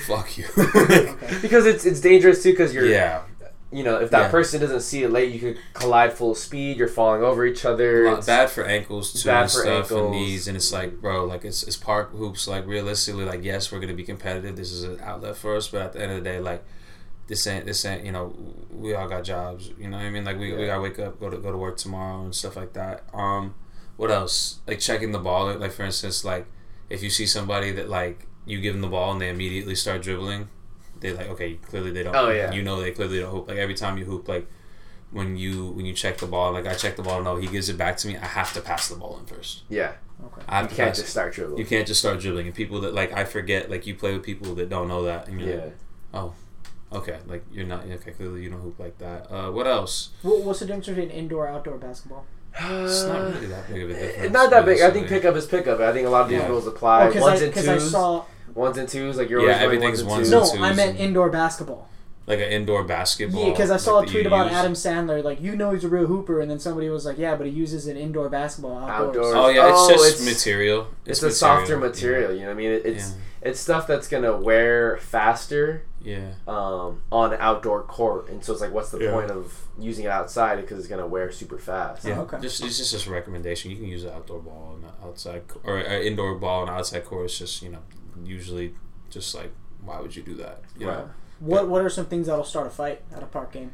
fuck you. Okay. because it's it's dangerous too. Because you're yeah, you know if that Yeah. person doesn't see it late, you could collide full speed. You're falling over each other. It's- bad for ankles too bad and for stuff ankles. and knees, and it's like bro, like it's it's park hoops. Like realistically, like yes, we're gonna be competitive. This is an outlet for us, but at the end of the day, like. This ain't this ain't you know we all got jobs you know what I mean like we, we gotta wake up go to go to work tomorrow and stuff like that um what else like checking the ball like for instance like if you see somebody that like you give them the ball and they immediately start dribbling they like okay clearly they don't Oh, yeah. you know they clearly don't hoop like every time you hoop like when you when you check the ball like I check the ball no he gives it back to me I have to pass the ball in first yeah. Okay. I have You can't pass just start dribbling. you can't just start dribbling and people that like I forget like you play with people that don't know that and you're yeah. like oh, okay like you're not okay clearly you don't hoop like that uh what else What, what's the difference between indoor outdoor basketball? it's not really that big of a difference Uh, Not that big. I think pickup is pickup. I think a lot of these Yeah. rules apply. Because ones I, and 'cause twos. I saw ones and twos. Like you're Yeah, always everything's ones ones and and twos. no, I meant indoor basketball. like an indoor basketball Yeah, because I saw like, a tweet about use. Adam Sandler, like you know he's a real hooper, and then somebody was like, yeah, but he uses an indoor basketball outdoors. Outdoors. Oh yeah, it's Oh, just it's- material. It's, a softer material. You know what I mean? It, it's it's stuff that's gonna wear faster Yeah. yeah. um, on an outdoor court, and so it's like, what's the Yeah. point of using it outside because it's gonna wear super fast? Yeah, Oh, okay. just it's just a recommendation. You can use an outdoor ball and an outside or an indoor ball and outside court. It's just you know usually just like why would you do that? You Right. know, What What are some things that'll start a fight at a park game?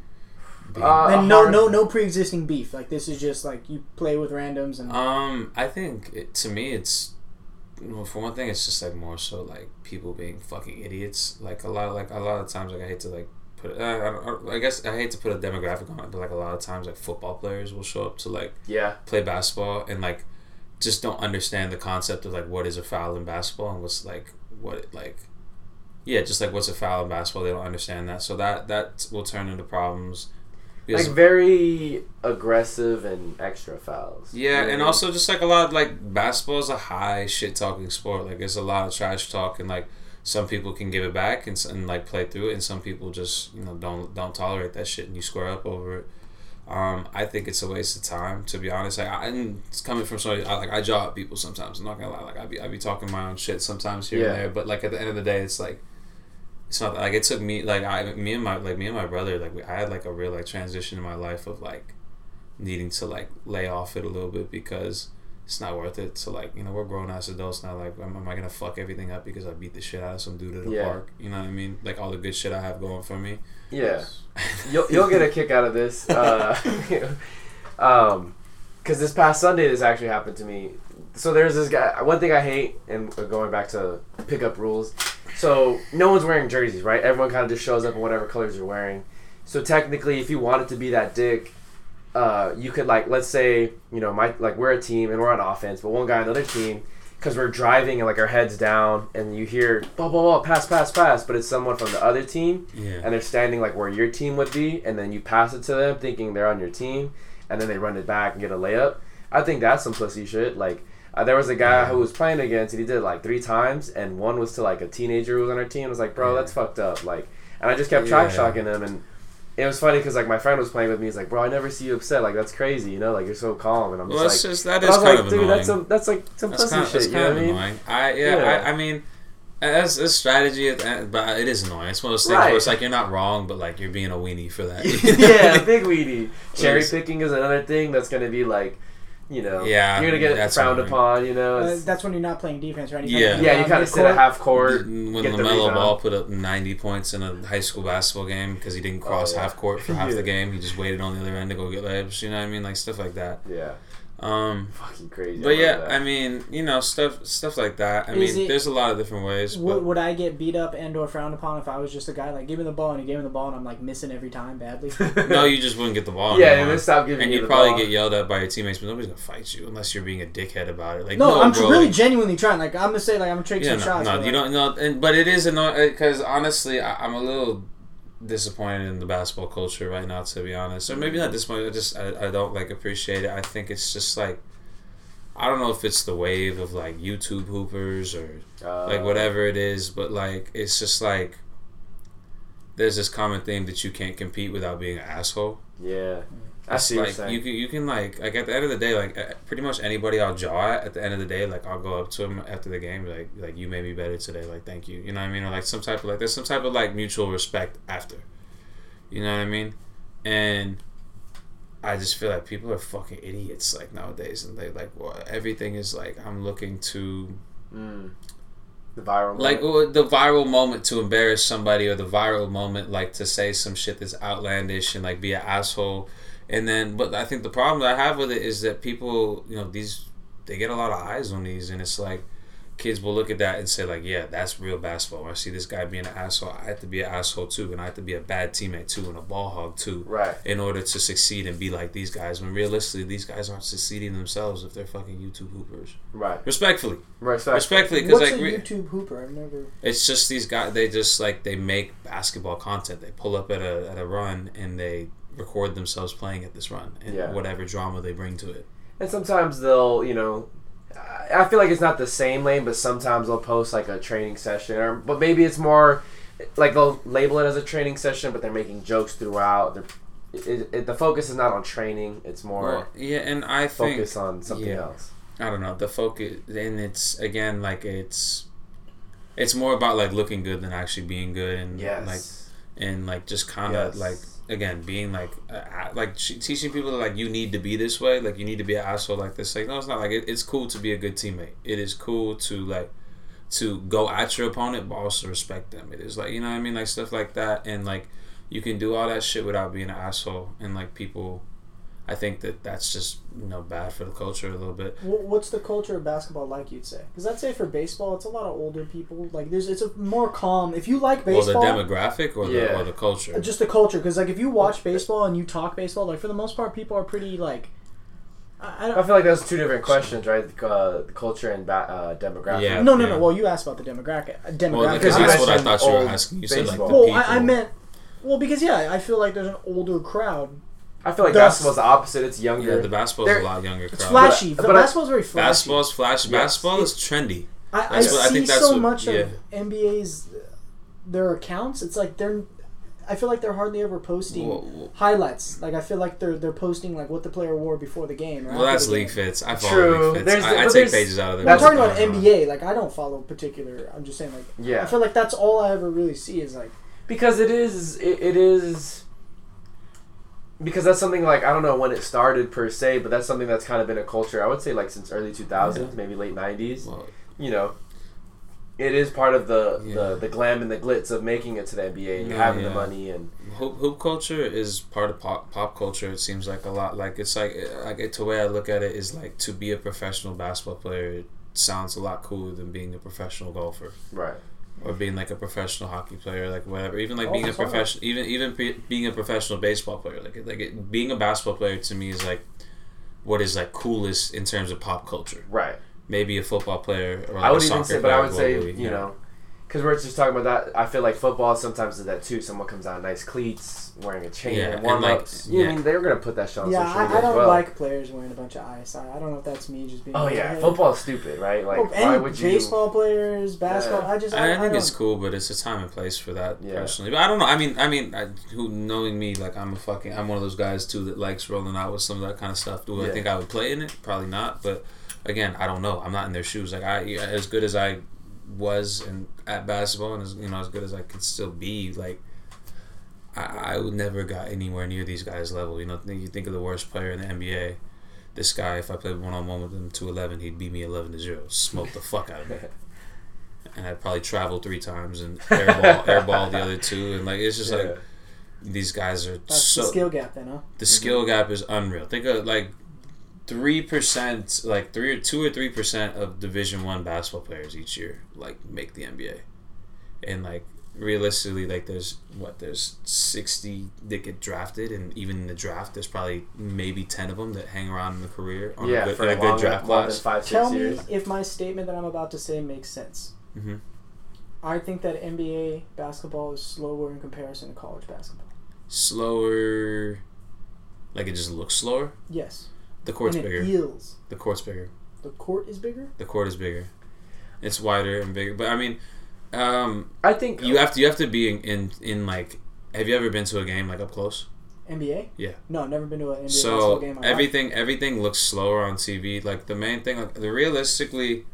Being- Uh, and no, hard- no, no pre-existing beef. Like this is just like you play with randoms and um, I think it, to me it's well, for one thing, it's just like more so like people being fucking idiots. Like a lot, of, like a lot of times, like I hate to like put. Uh, I, don't, I guess I hate to put a demographic on it, but like a lot of times, like football players will show up to like Yeah. play basketball and like just don't understand the concept of like what is a foul in basketball and what's like what like yeah just like what's a foul in basketball? They don't understand that. So that that will turn into problems. Like very aggressive and extra fouls. yeah know and what I mean? also just like a lot like basketball is a high shit talking sport. Like there's a lot of trash talk and like some people can give it back and, and like play through it and some people just you know don't don't tolerate that shit and you square up over it um, I think it's a waste of time to be honest. Like, I, and it's coming from somebody I, like I jaw at people sometimes. I'm not gonna lie. Like I be I be talking my own shit sometimes here Yeah. and there. But like at the end of the day, it's like it's not like it took me like I me and my like me and my brother like we, I had like a real like transition in my life of like needing to like lay off it a little bit because it's not worth it. So like you know we're grown ass adults now. Like am, am I gonna fuck everything up because I beat the shit out of some dude at a Yeah. park? You know what I mean? Like all the good shit I have going for me. Yeah. You'll, you'll get a kick out of this. Uh, um, because this past Sunday, this actually happened to me. So there's this guy. One thing I hate, and going back to pickup rules. So no one's wearing jerseys, right? Everyone kind of just shows up in whatever colors you're wearing. So technically, if you wanted to be that dick, uh, you could like, let's say, you know, my like we're a team and we're on offense, but one guy on the other team, because we're driving and like our heads down, and you hear blah blah blah, pass pass pass, but it's someone from the other team Yeah. and they're standing like where your team would be, and then you pass it to them thinking they're on your team, and then they run it back and get a layup. I think that's some pussy shit. Like, uh, there was a guy who was playing against, and he did it like three times, and one was to like a teenager who was on our team. I was like, bro, Yeah. that's fucked up. Like, and I just kept track Yeah. shocking him, and it was funny because like my friend was playing with me. He's like, bro, I never see you upset. Like, that's crazy, you know? Like, you're so calm, and I'm Well, just like. just that is kind like, of dude, annoying. that's some that's like some That's pussy kind, shit. that's You kind know of what I mean? annoying. I yeah, Yeah. I, I mean, as a strategy, uh, but it is annoying. It's one of those things Right. where it's like you're not wrong, but like you're being a weenie for that. yeah, big weedy. Cherry picking is another thing that's gonna be like, you know, Yeah, you're gonna get that's frowned upon. You know, Uh, that's when you're not playing defense, right? Yeah. kinda yeah, you kind of sit at half court. when get the LaMelo rebound. Ball put up 90 points in a high school basketball game because he didn't cross yeah. half court for half Yeah. the game, he just waited on the other end to go get layups. You know what I mean? Like stuff like that. Yeah, Um, fucking crazy. but I yeah, love I mean, you know, stuff stuff like that. I Is mean, it- there's a lot of different ways. Would, But would I get beat up and or frowned upon if I was just a guy like give me the ball and he gave me the ball and I'm like missing every time badly? no, you just wouldn't get the ball. yeah, and they stop giving and you you'd the probably ball. get yelled at by your teammates, but nobody's gonna fight you unless you're being a dickhead about it. Like, no, no, I'm bro, really like- genuinely trying. Like I'm gonna say like I'm gonna take Yeah, some no, shots. no, you like, don't know, and but it is annoying because honestly, I, I'm a little disappointed in the basketball culture right now, to be honest. Or maybe not disappointed. I just I, I don't like appreciate it. I think it's just like I don't know if it's the wave of like YouTube hoopers or Uh, like whatever it is, but like it's just like there's this common theme that you can't compete without being an asshole. Yeah, I see like you can you can like like at the end of the day like uh, pretty much anybody I'll jaw at at the end of the day like I'll go up to him after the game like like you made me better today like thank you you know what I mean or like some type of like there's some type of like mutual respect after you know what I mean and I just feel like people are fucking idiots like nowadays and they like well, everything is like I'm looking to Mm. The viral. like moment. the viral moment to embarrass somebody or the viral moment like to say some shit that's outlandish and like be an asshole and then but i think the problem that i have with it is that people you know these they get a lot of eyes on these and it's like kids will look at that and say like yeah that's real basketball when i see this guy being an asshole i have to be an asshole too and i have to be a bad teammate too and a ball hog too right. in order to succeed and be like these guys when realistically these guys aren't succeeding themselves if they're fucking youtube hoopers Right. respectfully Respect. respectfully because like a re- YouTube hooper? I've never. it's just these guys. They just like they make basketball content. They pull up at a at a run and they record themselves playing at this run and Yeah. whatever drama they bring to it. And sometimes they'll, you know, I feel like it's not the same lane, but sometimes they'll post like a training session, or but maybe it's more like they'll label it as a training session, but they're making jokes throughout. They're, it, it, the focus is not on training; it's more Well, yeah, and I think focus on something yeah. else. I don't know the focus, and it's again like it's it's more about like looking good than actually being good, and Yes. like and like just kind of Yes. like again being like uh, like teaching people that like you need to be this way like you need to be an asshole like this like no it's not like it, it's cool to be a good teammate. It is cool to like to go at your opponent but also respect them. It is like you know what i mean? Like stuff like that and like you can do all that shit without being an asshole and like people I think that that's just you know bad for the culture a little bit. What's the culture of basketball like? You'd say? Because I'd say for baseball, it's a lot of older people. Like there's, it's a more calm. If you like Well, the demographic or the or the culture. just the culture. Because like if you watch baseball and you talk baseball, like for the most part, people are pretty like. I, I I don't. feel like those two different questions, right? Uh, the culture and ba- uh, demographic. Yeah. No, no, no. Well, you asked about the demographic. uh, Demographic. Well, because because you that's what I thought you were asking. You said like the well, people. I, I meant. Well, because yeah, I feel like there's an older crowd. I feel like Thus- basketball's the opposite. It's younger. yeah, the basketball's They're- a lot younger It's crowd. flashy. But- But, but basketball's very flashy. Basketball's flash. Yes. Basketball is trendy. I, I That's what- I see think that's so what- much yeah. of NBA's their accounts. It's like they're. I feel like they're hardly ever posting Well, well, highlights. Like I feel like they're they're posting like what the player wore before the game. Or well, that's league fits. I follow True. league fits. I, I take pages out of there. I'm talking about. NBA. Like I don't follow particular. I'm just saying like yeah. I feel like that's all I ever really see is like because it is. It, it is. Because that's something like I don't know when it started per se, but that's something that's kind of been a culture. I would say like since early 2000s, Yeah. maybe late 90s. Well, You know, it is part of the, Yeah. the the glam and the glitz of making it to the NBA and Yeah, having the money and hoop, hoop culture is part of pop, pop culture. It seems like a lot. Like it's like like it, the way I look at it is like to be a professional basketball player it sounds a lot cooler than being a professional golfer right. Or being like a professional hockey player, like whatever. Even like oh, being a Golf is hard. professional, even even pre- being a professional baseball player. Like like it, being a basketball player to me is like what is like coolest in terms of pop culture. Right. Maybe a football player or like I would even say, but I would say, you know, because we're just talking about that. I feel like football sometimes is that too. Someone comes out in nice cleats, wearing a chain, Yeah, and and, warm like, ups. you know, yeah. I mean, they're gonna put that shit on yeah. social I, media I don't as well. like players wearing a bunch of ice. I, I don't know if that's me just being. oh yeah, hey. football's stupid, right? Like, Oh, why would you? baseball players, basketball. Yeah. I just I, I, I I think don't- it's cool, but it's a time and place for that Yeah. personally. But I don't know. I mean, I mean, I, who knowing me, like I'm a fucking, I'm one of those guys too that likes rolling out with some of that kind of stuff. Do I think I would play in it? Probably not. But again, I don't know. I'm not in their shoes. Like I, as good as I was and at basketball, and as you know, as good as I could still be, like. I, I would never got anywhere near these guys' level. You know, think you think of the worst player in the NBA. This guy, if I played one on one with him, two eleven, he'd beat me eleven to zero, smoke the fuck out of me and I'd probably travel three times and airball airball the other two, and like it's just Yeah. like these guys are That's so the skill gap, then, huh? the skill mm-hmm. gap is unreal. Think of like three percent, like three or two or three percent of Division One basketball players each year like make the NBA, and like realistically, like there's what there's sixty that get drafted, and even in the draft, there's probably maybe ten of them that hang around in the career on yeah, a good, for in a long, good draft more than class. five, six Tell me years. if my statement that I'm about to say makes sense. hmm I think that NBA basketball is slower in comparison to college basketball. Slower, like it just looks slower. Yes. The court's and it bigger. feels. The court's bigger. The court is bigger? The court is bigger. It's wider and bigger. But I mean, um, I think you have to you have to be in, in in like. Have you ever been to a game like up close? NBA? Yeah. No, I've never been to an NBA So basketball game. in my life. everything everything looks slower on TV. Like the main thing, like the realistically,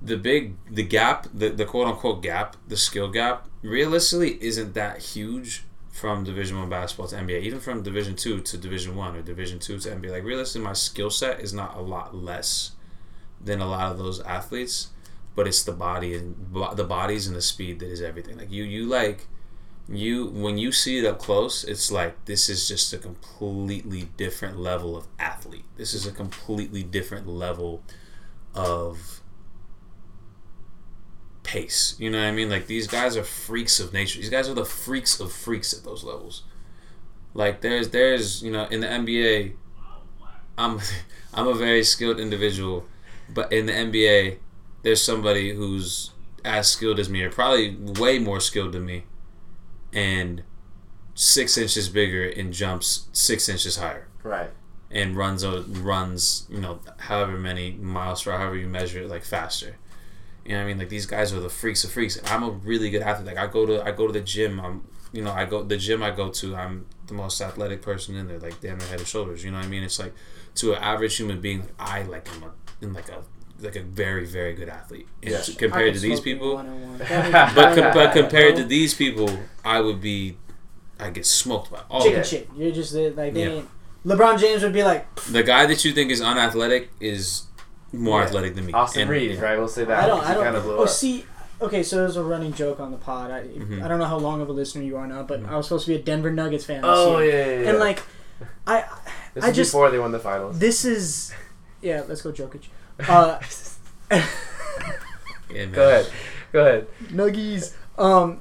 the big the gap, the the quote unquote gap, the skill gap, realistically isn't that huge from Division One basketball to NBA. Even from Division Two to Division One or Division Two to NBA. Like realistically, my skill set is not a lot less than a lot of those athletes, but it's the body and the bodies and the speed that is everything. Like you you like you when you see it up close it's like this is just a completely different level of athlete this is a completely different level of pace. You know what i mean? Like these guys are freaks of nature. These guys are the freaks of freaks at those levels. Like there's there's you know in the nba i'm i'm a very skilled individual but in the nba there's somebody who's as skilled as me or probably way more skilled than me and six inches bigger and jumps six inches higher. Right. and runs a runs you know however many miles per hour, however you measure it like faster you know what i mean? Like these guys are the freaks of freaks i'm a really good athlete. Like i go to i go to the gym i'm you know i go the gym i go to i'm the most athletic person in there like damn near head and shoulders you know what i mean? It's like to an average human being like, i like am a in like a like a very very good athlete. And Yeah. compared to these people but, com- but compared to these people, I would be, I get smoked by all chicken shit. You're just uh, like they Yeah. LeBron James would be like, The guy that you think is unathletic is more Yeah. athletic than me. Austin And- Reed, right? We'll say that. I don't, I don't. kind of blew oh, up. see, okay, so there's a running joke on the pod. I, Mhm. I don't know how long of a listener you are now, but Mhm. I was supposed to be a Denver Nuggets fan. Oh yeah, yeah, yeah. and like, I, This I is just- before they won the finals. This is, yeah. Let's go, Jokic. Uh, Yeah, man. Go ahead. Go ahead. Nuggies. Um,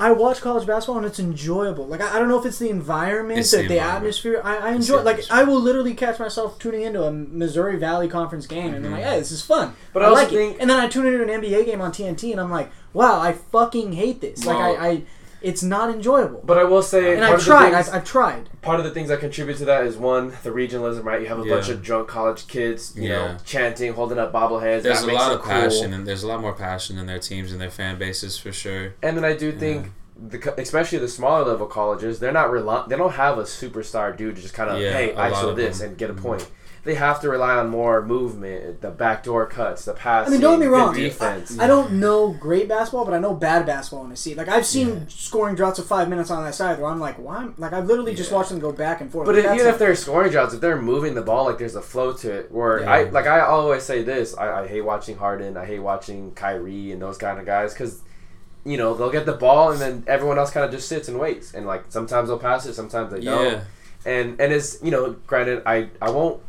I watch college basketball and it's enjoyable. Like I, I don't know if it's the environment, It's the, the environment. atmosphere. I, I enjoy. Like atmosphere. I will literally catch myself tuning into a Missouri Valley Conference game and I'm like, mm-hmm. hey, this is fun. But I I also like think- it. And then I tune into an NBA game on TNT and I'm like, wow, I fucking hate this. Well- like I, I, it's not enjoyable. But I will say, and I've tried. things- I've, I've tried. part of the things that contribute to that is one, the regionalism, right? You have a Yeah. bunch of drunk college kids, you Yeah. know, chanting, holding up bobbleheads. There's that a makes lot of cool. passion, and there's a lot more passion in their teams and their fan bases for sure. And then I do think, the, especially the smaller level colleges, they're not rely. They don't have a superstar dude to just kind of Yeah, hey a lot ISO of this them. and get a Mhm. point. They have to rely on more movement, the backdoor cuts, the I mean, don't get me wrong. defense. I, I don't know great basketball, but I know bad basketball when I see it. Like I've seen Yeah. scoring droughts of five minutes on that side where I'm like, why? am- Like I've literally just Yeah. watched them go back and forth. But Like, if, even not- if they're scoring jobs, if they're moving the ball, like there's a flow to it. Where Yeah. I like, I always say this: I, I hate watching Harden, I hate watching Kyrie and those kind of guys because, you know, they'll get the ball and then everyone else kind of just sits and waits, and like sometimes they'll pass it, sometimes they don't. Yeah, And and it's you know, granted, I I won't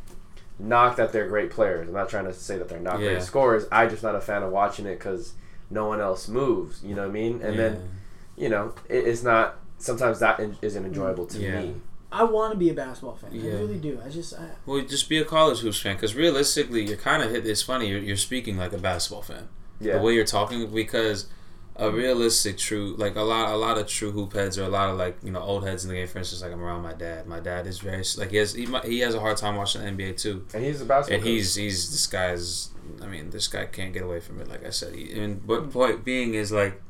knock that they're great players. I'm not trying to say that they're not Yeah. great scorers. I just not a fan of watching it because no one else moves. You know what I mean? And yeah. then you know, it, it's not. Sometimes that in, isn't enjoyable to Yeah. me. I want to be a basketball fan. Yeah. I really do. I just, I, well, just be a college hoops fan because realistically, you're kind of hit. It's funny. You're, you're speaking like a basketball fan. Yeah. the way you're talking because a realistic true like a lot a lot of true hoop heads or a lot of like you know old heads in the game for instance like I'm around my dad my dad is very like he has he, he has a hard time watching the NBA too and he's a basketball. and coach. he's he's this guy's I mean this guy can't get away from it like I said he, and but point being is like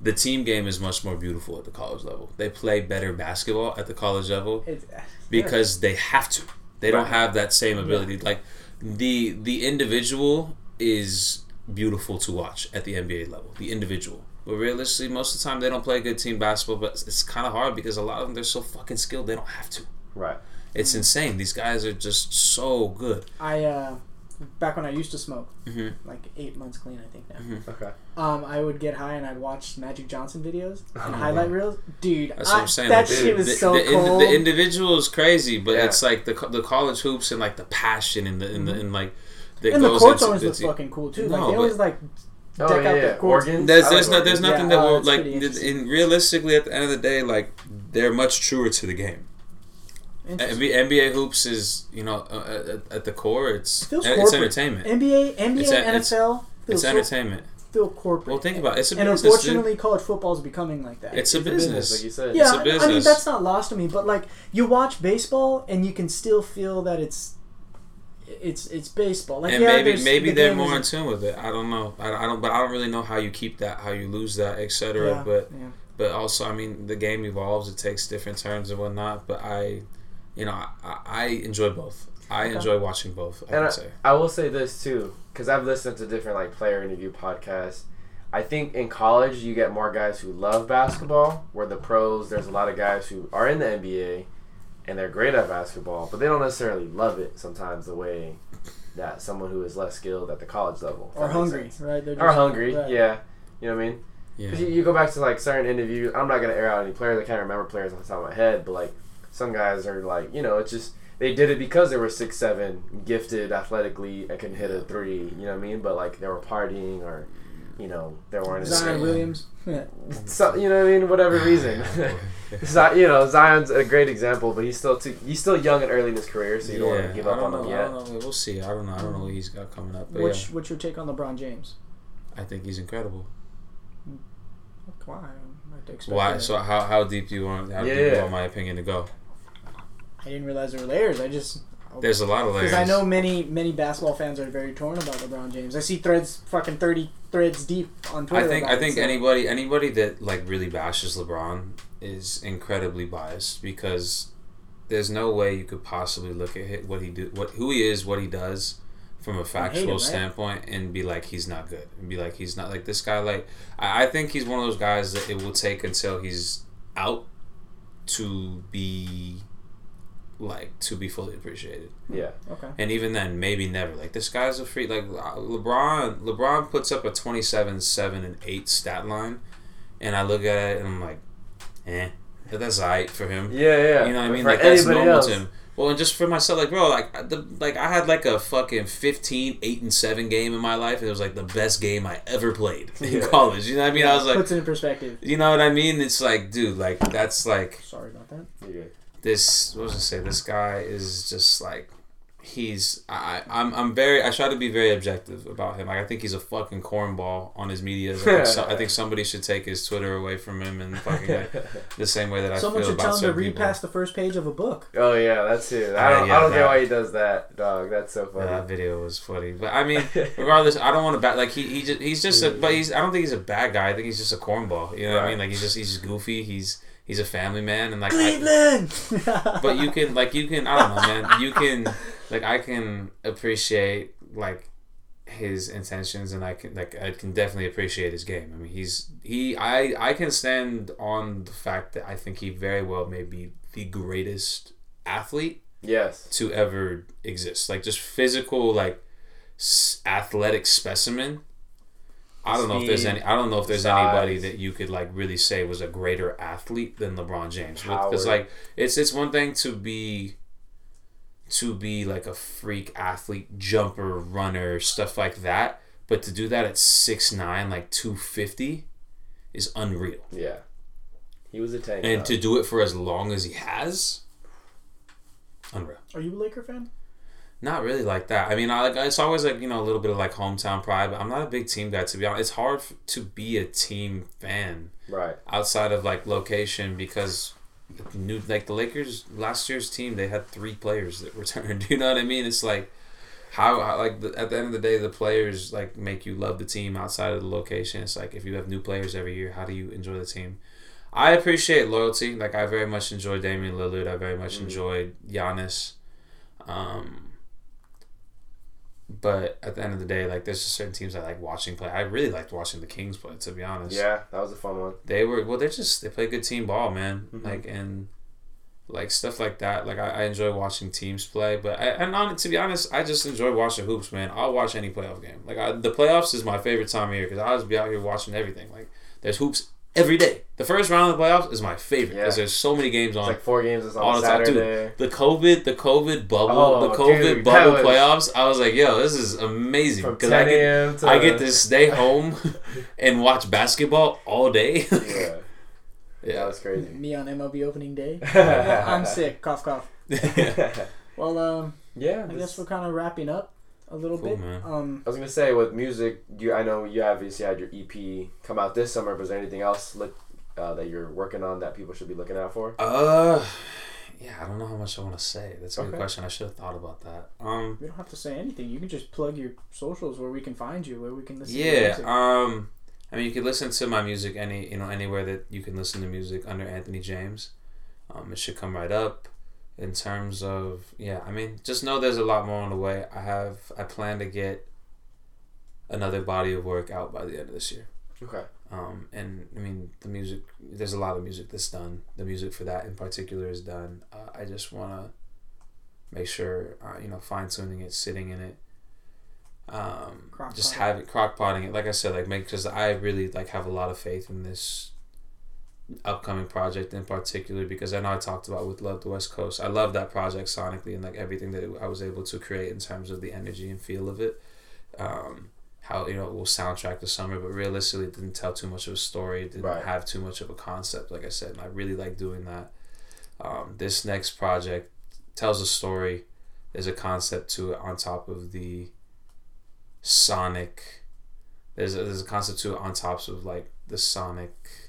the team game is much more beautiful at the college level they play better basketball at the college level it, uh, because they have to. They don't have that same ability. Like the the individual is beautiful to watch at the NBA level. The individual. But realistically, most of the time they don't play good team basketball. But it's- it's kind of hard because a lot of them they're so fucking skilled they don't have to. right. It's insane. These guys are just so good. I, uh, back when I used to smoke, hmm like eight months clean, I think now. Okay. Um, I would get high and I'd watch Magic Johnson videos and Oh, highlight yeah. reels. Dude, That's I- what I'm saying. that Like, shit was the, so the, indi- cool. the individual is crazy, but Yeah. it's like the the college hoops and like the passion and the and, the, and like that and the goes courts always look fucking cool too. No, like they but- always like Oh deck yeah, out yeah. their courts. Organs. There's there's like no there's nothing Yeah, that oh, will that's like pretty th- interesting. in realistically at the end of the day like they're much truer to the game. NBA, NBA hoops is you know uh, at, at the core it's Feels it's entertainment. NBA, NBA, It's a- it's- NFL It's feels so, entertainment. feel corporate. Well, think about it. It's a and business, dude. unfortunately, college football is becoming like that. It's a business. like you said. yeah, it's a I- I mean that's not lost to me. But like you watch baseball and you can still feel that it's it's it's baseball. Like and yeah, maybe maybe the they're more in tune with it. I don't know. I, I don't. But I don't really know how you keep that, how you lose that, etc. Yeah, But yeah. but also, I mean, the game evolves. It takes different turns and whatnot. But I, you know, I, I enjoy both. I Okay. enjoy watching both. I And would say. I will say this too, because I've listened to different like player interview podcasts. I think in college you get more guys who love basketball, where the pros there's a lot of guys who are in the NBA and they're great at basketball, but they don't necessarily love it sometimes the way that someone who is less skilled at the college level if or hungry, sense. right? They're or hungry, right. yeah. You know what I mean? Yeah. 'Cause You, you go back to like certain interviews. I'm not gonna air out any players. I can't remember players off the top of my head, but like some guys are like, you know, it's just they did it because they were six seven, gifted athletically, and can hit a three. You know what I mean? But like they were partying or, you know, there weren't. in Zion Yeah. Williams. So, you know what I mean? Whatever reason. Zi- you know, Zion's a great example, but he's still too, he's still young and early in his career, so you don't want to give up on know, him I yet. don't know. We'll see. I don't know. I don't know what he's got coming up. But Which what's your take on LeBron James? I think he's incredible. Why? I might expect Why? that. So how, how deep do you want? How deep do Yeah. you want my opinion to go? I didn't realize there were layers. I just There's a lot of layers. because I know many many basketball fans are very torn about LeBron James. I see threads fucking thirty threads deep on Twitter. I think I think it, so- anybody anybody that like really bashes LeBron is incredibly biased because there's no way you could possibly look at what he do what who he is what he does from a him, factual right? standpoint and be like he's not good and be like he's not like this guy like I, I think he's one of those guys that it will take until he's out to be like to be fully appreciated Yeah, Okay. and even then maybe never like this guy's a freak like uh, lebron lebron puts up a 27 7 and 8 stat line and i look at it and i'm like eh but that's alright for him yeah, yeah. you know what i mean like that's normal else, to him Well, and just for myself, like bro, like I- the like I had like a fucking 15, 8 and seven game in my life, and it was like the best game I ever played in Yeah. college. You know what I mean? I was like, Puts it in perspective. you know what I mean? It's like, dude, like that's like Sorry about that. You're good. This. What was I say? This guy is just like he's. I I'm I'm very. I try to be very objective about him. Like I think he's a fucking cornball on his media. I think, so, I think somebody should take his Twitter away from him and fucking like, the same way that I Someone feel about Someone should about tell him to certain read people. past the first page of a book. oh yeah, that's it. I Uh, don't, yeah, I don't that- get why he does that, dog. That's so funny. that video was funny, but I mean, regardless, I don't want to back. Like he, he just, he's just a, but he's. I don't think he's a bad guy. I think he's just a cornball. You know what I mean? Like he's just, he's just goofy. He's, he's a family man, and like, I, but you can, like, you can. I don't know, man. You can, like, I can appreciate like his intentions, and I can, like, I can definitely appreciate his game. I mean, he's he. I, I can stand on the fact that I think he very well may be the greatest athlete yes. to ever exist. Like just physical, like s- athletic specimen. I don't know if there's any. I don't know if there's size. anybody that you could like really say was a greater athlete than LeBron James. Because like it's it's one thing to be to be like a freak athlete, jumper, runner, stuff like that. But to do that at six nine, like two fifty, is unreal. Yeah. He was a tank. And dog. to do it for as long as he has, unreal. Are you a Laker fan? Not really like that. I mean, I like it's always like you know a little bit of like hometown pride, but I'm not a big team guy to be honest. It's hard f- to be a team fan right. outside of like location because new like the Lakers last year's team they had three players that returned. You know what I mean? It's like how, how like the, at the end of the day the players like make you love the team outside of the location. It's like if you have new players every year, how do you enjoy the team? I appreciate loyalty. Like I very much enjoy Damian Lillard. I very much Mhm. enjoyed Giannis. Um, but at the end of the day, like there's just certain teams I like watching play. I really liked watching the Kings play. To be honest, Yeah, that was a fun one. they were well. They're just they play good team ball, man. Mhm. Like and like stuff like that. Like I, I enjoy watching teams play, but I, and on to be honest, I just enjoy watching hoops, man. I'll watch any playoff game. Like I, the playoffs is my favorite time of year because I'll just be out here watching everything. Like there's hoops every day. The first round of the playoffs is my favorite because Yeah. there's so many games It's on. like four games is all on the time, dude. Saturday. the COVID, the COVID bubble, Oh, the COVID dude, bubble was- playoffs. I was like, yo, this is amazing because I get to I get to stay home and watch basketball all day. yeah, that was crazy. Me on MLB opening day. I'm sick. Cough, cough. Well, um, I I guess we're kind of wrapping up a little Cool, bit. man. Um, I was gonna say with music, you I know you obviously had your EP come out this summer, but is there anything else look uh, that you're working on that people should be looking out for? Uh, yeah, I don't know how much I want to say. That's a good question. I should have thought about that. Um, we don't have to say anything. You can just plug your socials where we can find you, where we can listen. to your yeah. music. Um, I mean, you can listen to my music any you know anywhere that you can listen to music under Anthony James. Um, it should come right up. In terms of yeah, I mean, just know there's a lot more on the way. I have I plan to get another body of work out by the end of this year. Okay. Um, and I mean, the music, there's a lot of music that's done. The music for that in particular is done. Uh, I just want to make sure, uh, you know, fine tuning it, sitting in it. Um, just potting. have it, crock potting it. Like I said, like make, cause I really like have a lot of faith in this upcoming project in particular because I know I talked about with Love the West Coast. I love that project sonically and like everything that I was able to create in terms of the energy and feel of it. Um, how you know it will soundtrack the summer, but realistically, it didn't tell too much of a story. It didn't Right. have too much of a concept, like I said, and I really like doing that. Um, this next project tells a story. There's a concept to it on top of the sonic. There's a, there's a concept to it on top of like the sonic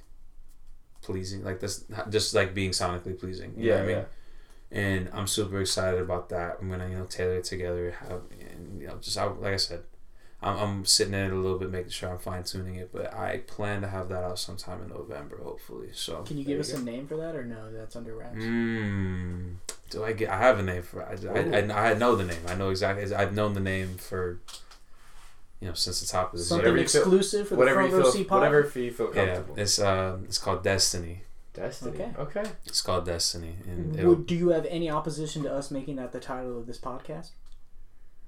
pleasing, like this, just like being sonically pleasing. You know Yeah, I mean? yeah. and I'm super excited about that. I'm gonna you know tailor it together, have and you know just I, like I said, I'm, I'm sitting in it a little bit, making sure I'm fine tuning it. But I plan to have that out sometime in November, hopefully. So. Can you give you us go. a name for that, or no? That's under wraps. Mm, do I get? I have a name for. I, I, I, I know the name. I know exactly. I've known the name for, you know, since the top of the Something Whatever you feel- exclusive for the Whatever you front row feel, seat pod. whatever you feel Yeah, it's uh, it's called Destiny. Destiny. Okay. Okay. It's called Destiny, and Would, do you have any opposition to us making that the title of this podcast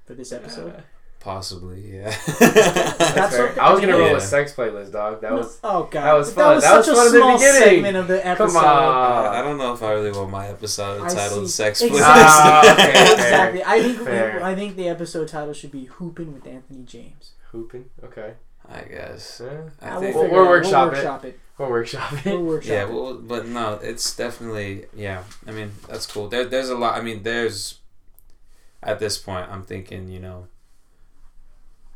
for this episode? Possibly, yeah. That's fair. what- I was gonna roll Yeah. a sex playlist, dog. That No- was oh god, that was That was That was such fun a at the small beginning. segment of the episode. come on. I don't know if I really want my episode I titled see. "Sex Exactly. Playlist." Ah, okay, exactly. I think Fair. I think the episode title should be "Hooping with Anthony James." hooping. Okay, I guess. yeah. I think. We'll- figure we'll it out. workshop it. workshop it. we're workshopping. We'll workshop yeah, it. well, but no, it's definitely yeah. I mean, that's cool. There, there's a lot. I mean, there's at this point, I'm thinking, you know,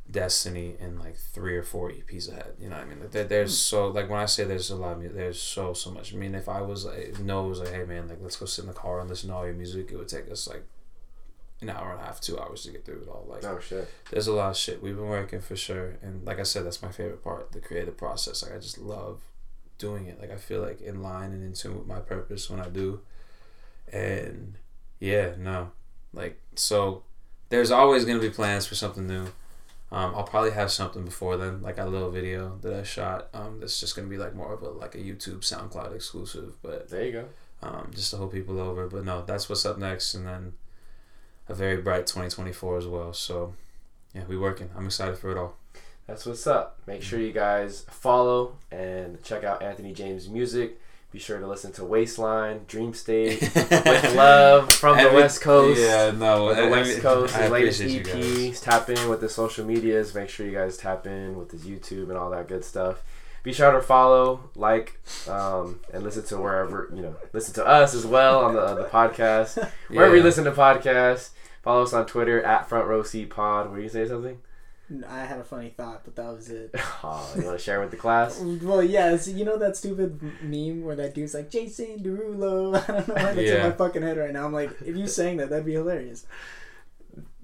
Destiny and like three or four EPs ahead. You know what I mean? Like, there, there's hmm. so like when I say there's a lot of music, there's so so much. I mean, if I was like, no, it was like, hey man, like let's go sit in the car and listen to all your music, it would take us like an hour and a half, two hours to get through it all. Like, Oh shit. there's a lot of shit we've been working for sure and like i said that's my favorite part the creative process like i just love doing it like i feel like in line and in tune with my purpose when i do and yeah no like so there's always going to be plans for something new um, i'll probably have something before then like a little video that i shot um, that's just going to be like more of a like a youtube soundcloud exclusive but There you go. um, just to hold people over. But no, that's what's up next, and then a very bright 2024 as well. So yeah, we working. I'm excited for it all. That's what's up. Make sure you guys follow and check out Anthony James' music. Be sure to listen to Waistline, Dream State, with love from the Every- West Coast. Yeah, no, the I- West Coast, I his latest appreciate you guys. EP. Tap in with the social medias. Make sure you guys tap in with his YouTube and all that good stuff. Be sure to follow, like, um, and listen to wherever you know. Listen to us as well on the the podcast. Wherever you listen to podcasts, follow us on Twitter at Front Row Seat Pod. Were you say something? I had a funny thought, but that was it. Oh, you want to share with the class? Well, yeah, so you know that stupid meme where that dude's like Jason Derulo. I don't know why that's in my fucking head right now. I'm like, if you sang that, that'd be hilarious.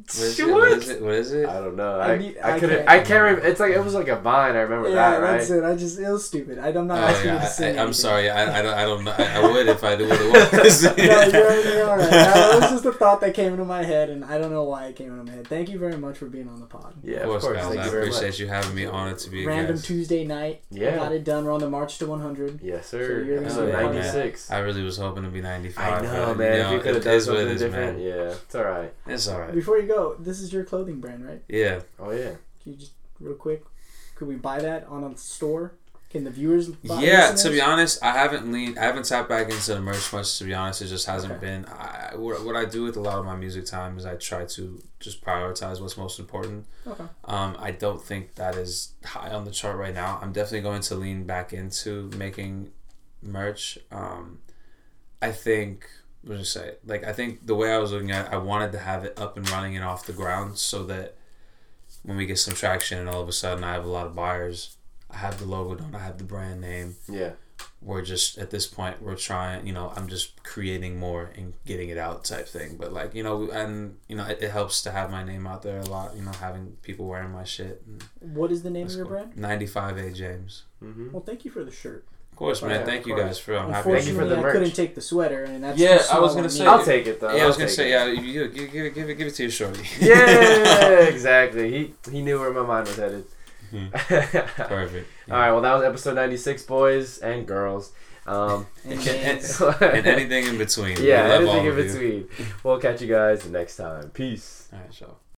What is, it? what is it? What is it? I don't know. I I, need- I, I couldn't. can't- I can't remember. It's like it was like a vine. I remember yeah, that, right? that's it. I just it was stupid. I, I'm not Oh, asking you to sing. I, I'm sorry. I, I don't. I don't know. I, I would if I knew what it was. no, you're, you're all right. That was just a thought that came into my head, and I don't know why it came into my head. Thank you very much for being on the pod. Yeah, of course, guys. Thank I you very appreciate much. you having me. on. It to be Random guest. Tuesday night. Yeah. got it done. We're on the march to 100. Yes, So sir. you're Episode be a part of that. 96. I really was hoping to be 95. I know, but, man. You if you could have done is what it something different, man. yeah, it's all right. It's all right. Before you go, this is your clothing brand, right? Yeah. Oh yeah. Can you just real quick? Could we buy that on a store? Can the viewers? Buy Yeah, to be honest, I haven't leaned, I haven't tapped back into the merch much. To be honest, it just hasn't Okay. been. I, what, what I do with a lot of my music time is I try to just prioritize what's most important. Okay. Um, I don't think that is high on the chart right now. I'm definitely going to lean back into making merch. Um, I think. What did just say? Like I think the way I was looking at, it, I wanted to have it up and running and off the ground so that when we get some traction and all of a sudden I have a lot of buyers, I have the logo done, I have the brand name Yeah. we're just at this point we're trying you know i'm just creating more and getting it out type thing but like you know and you know it, it helps to have my name out there a lot you know having people wearing my shit and What is the name of your cool. brand? 95a james Mm-hmm. Well, thank you for the shirt. Of course man yeah, thank you course. guys for i'm happy Thank you for Unfortunately, the I merch. couldn't take the sweater, and that's Yeah, I was gonna on say- I'll take it though. yeah i was I'll gonna say it. yeah you, you, give, give, it- give it give it to your shorty Yeah, exactly. He he knew where my mind was headed. Mhm. All perfect right. Well, that was episode 96, boys and girls. Um, And and, and anything in between We yeah, love all anything in of you. between. We'll catch you guys next time. Peace. all right so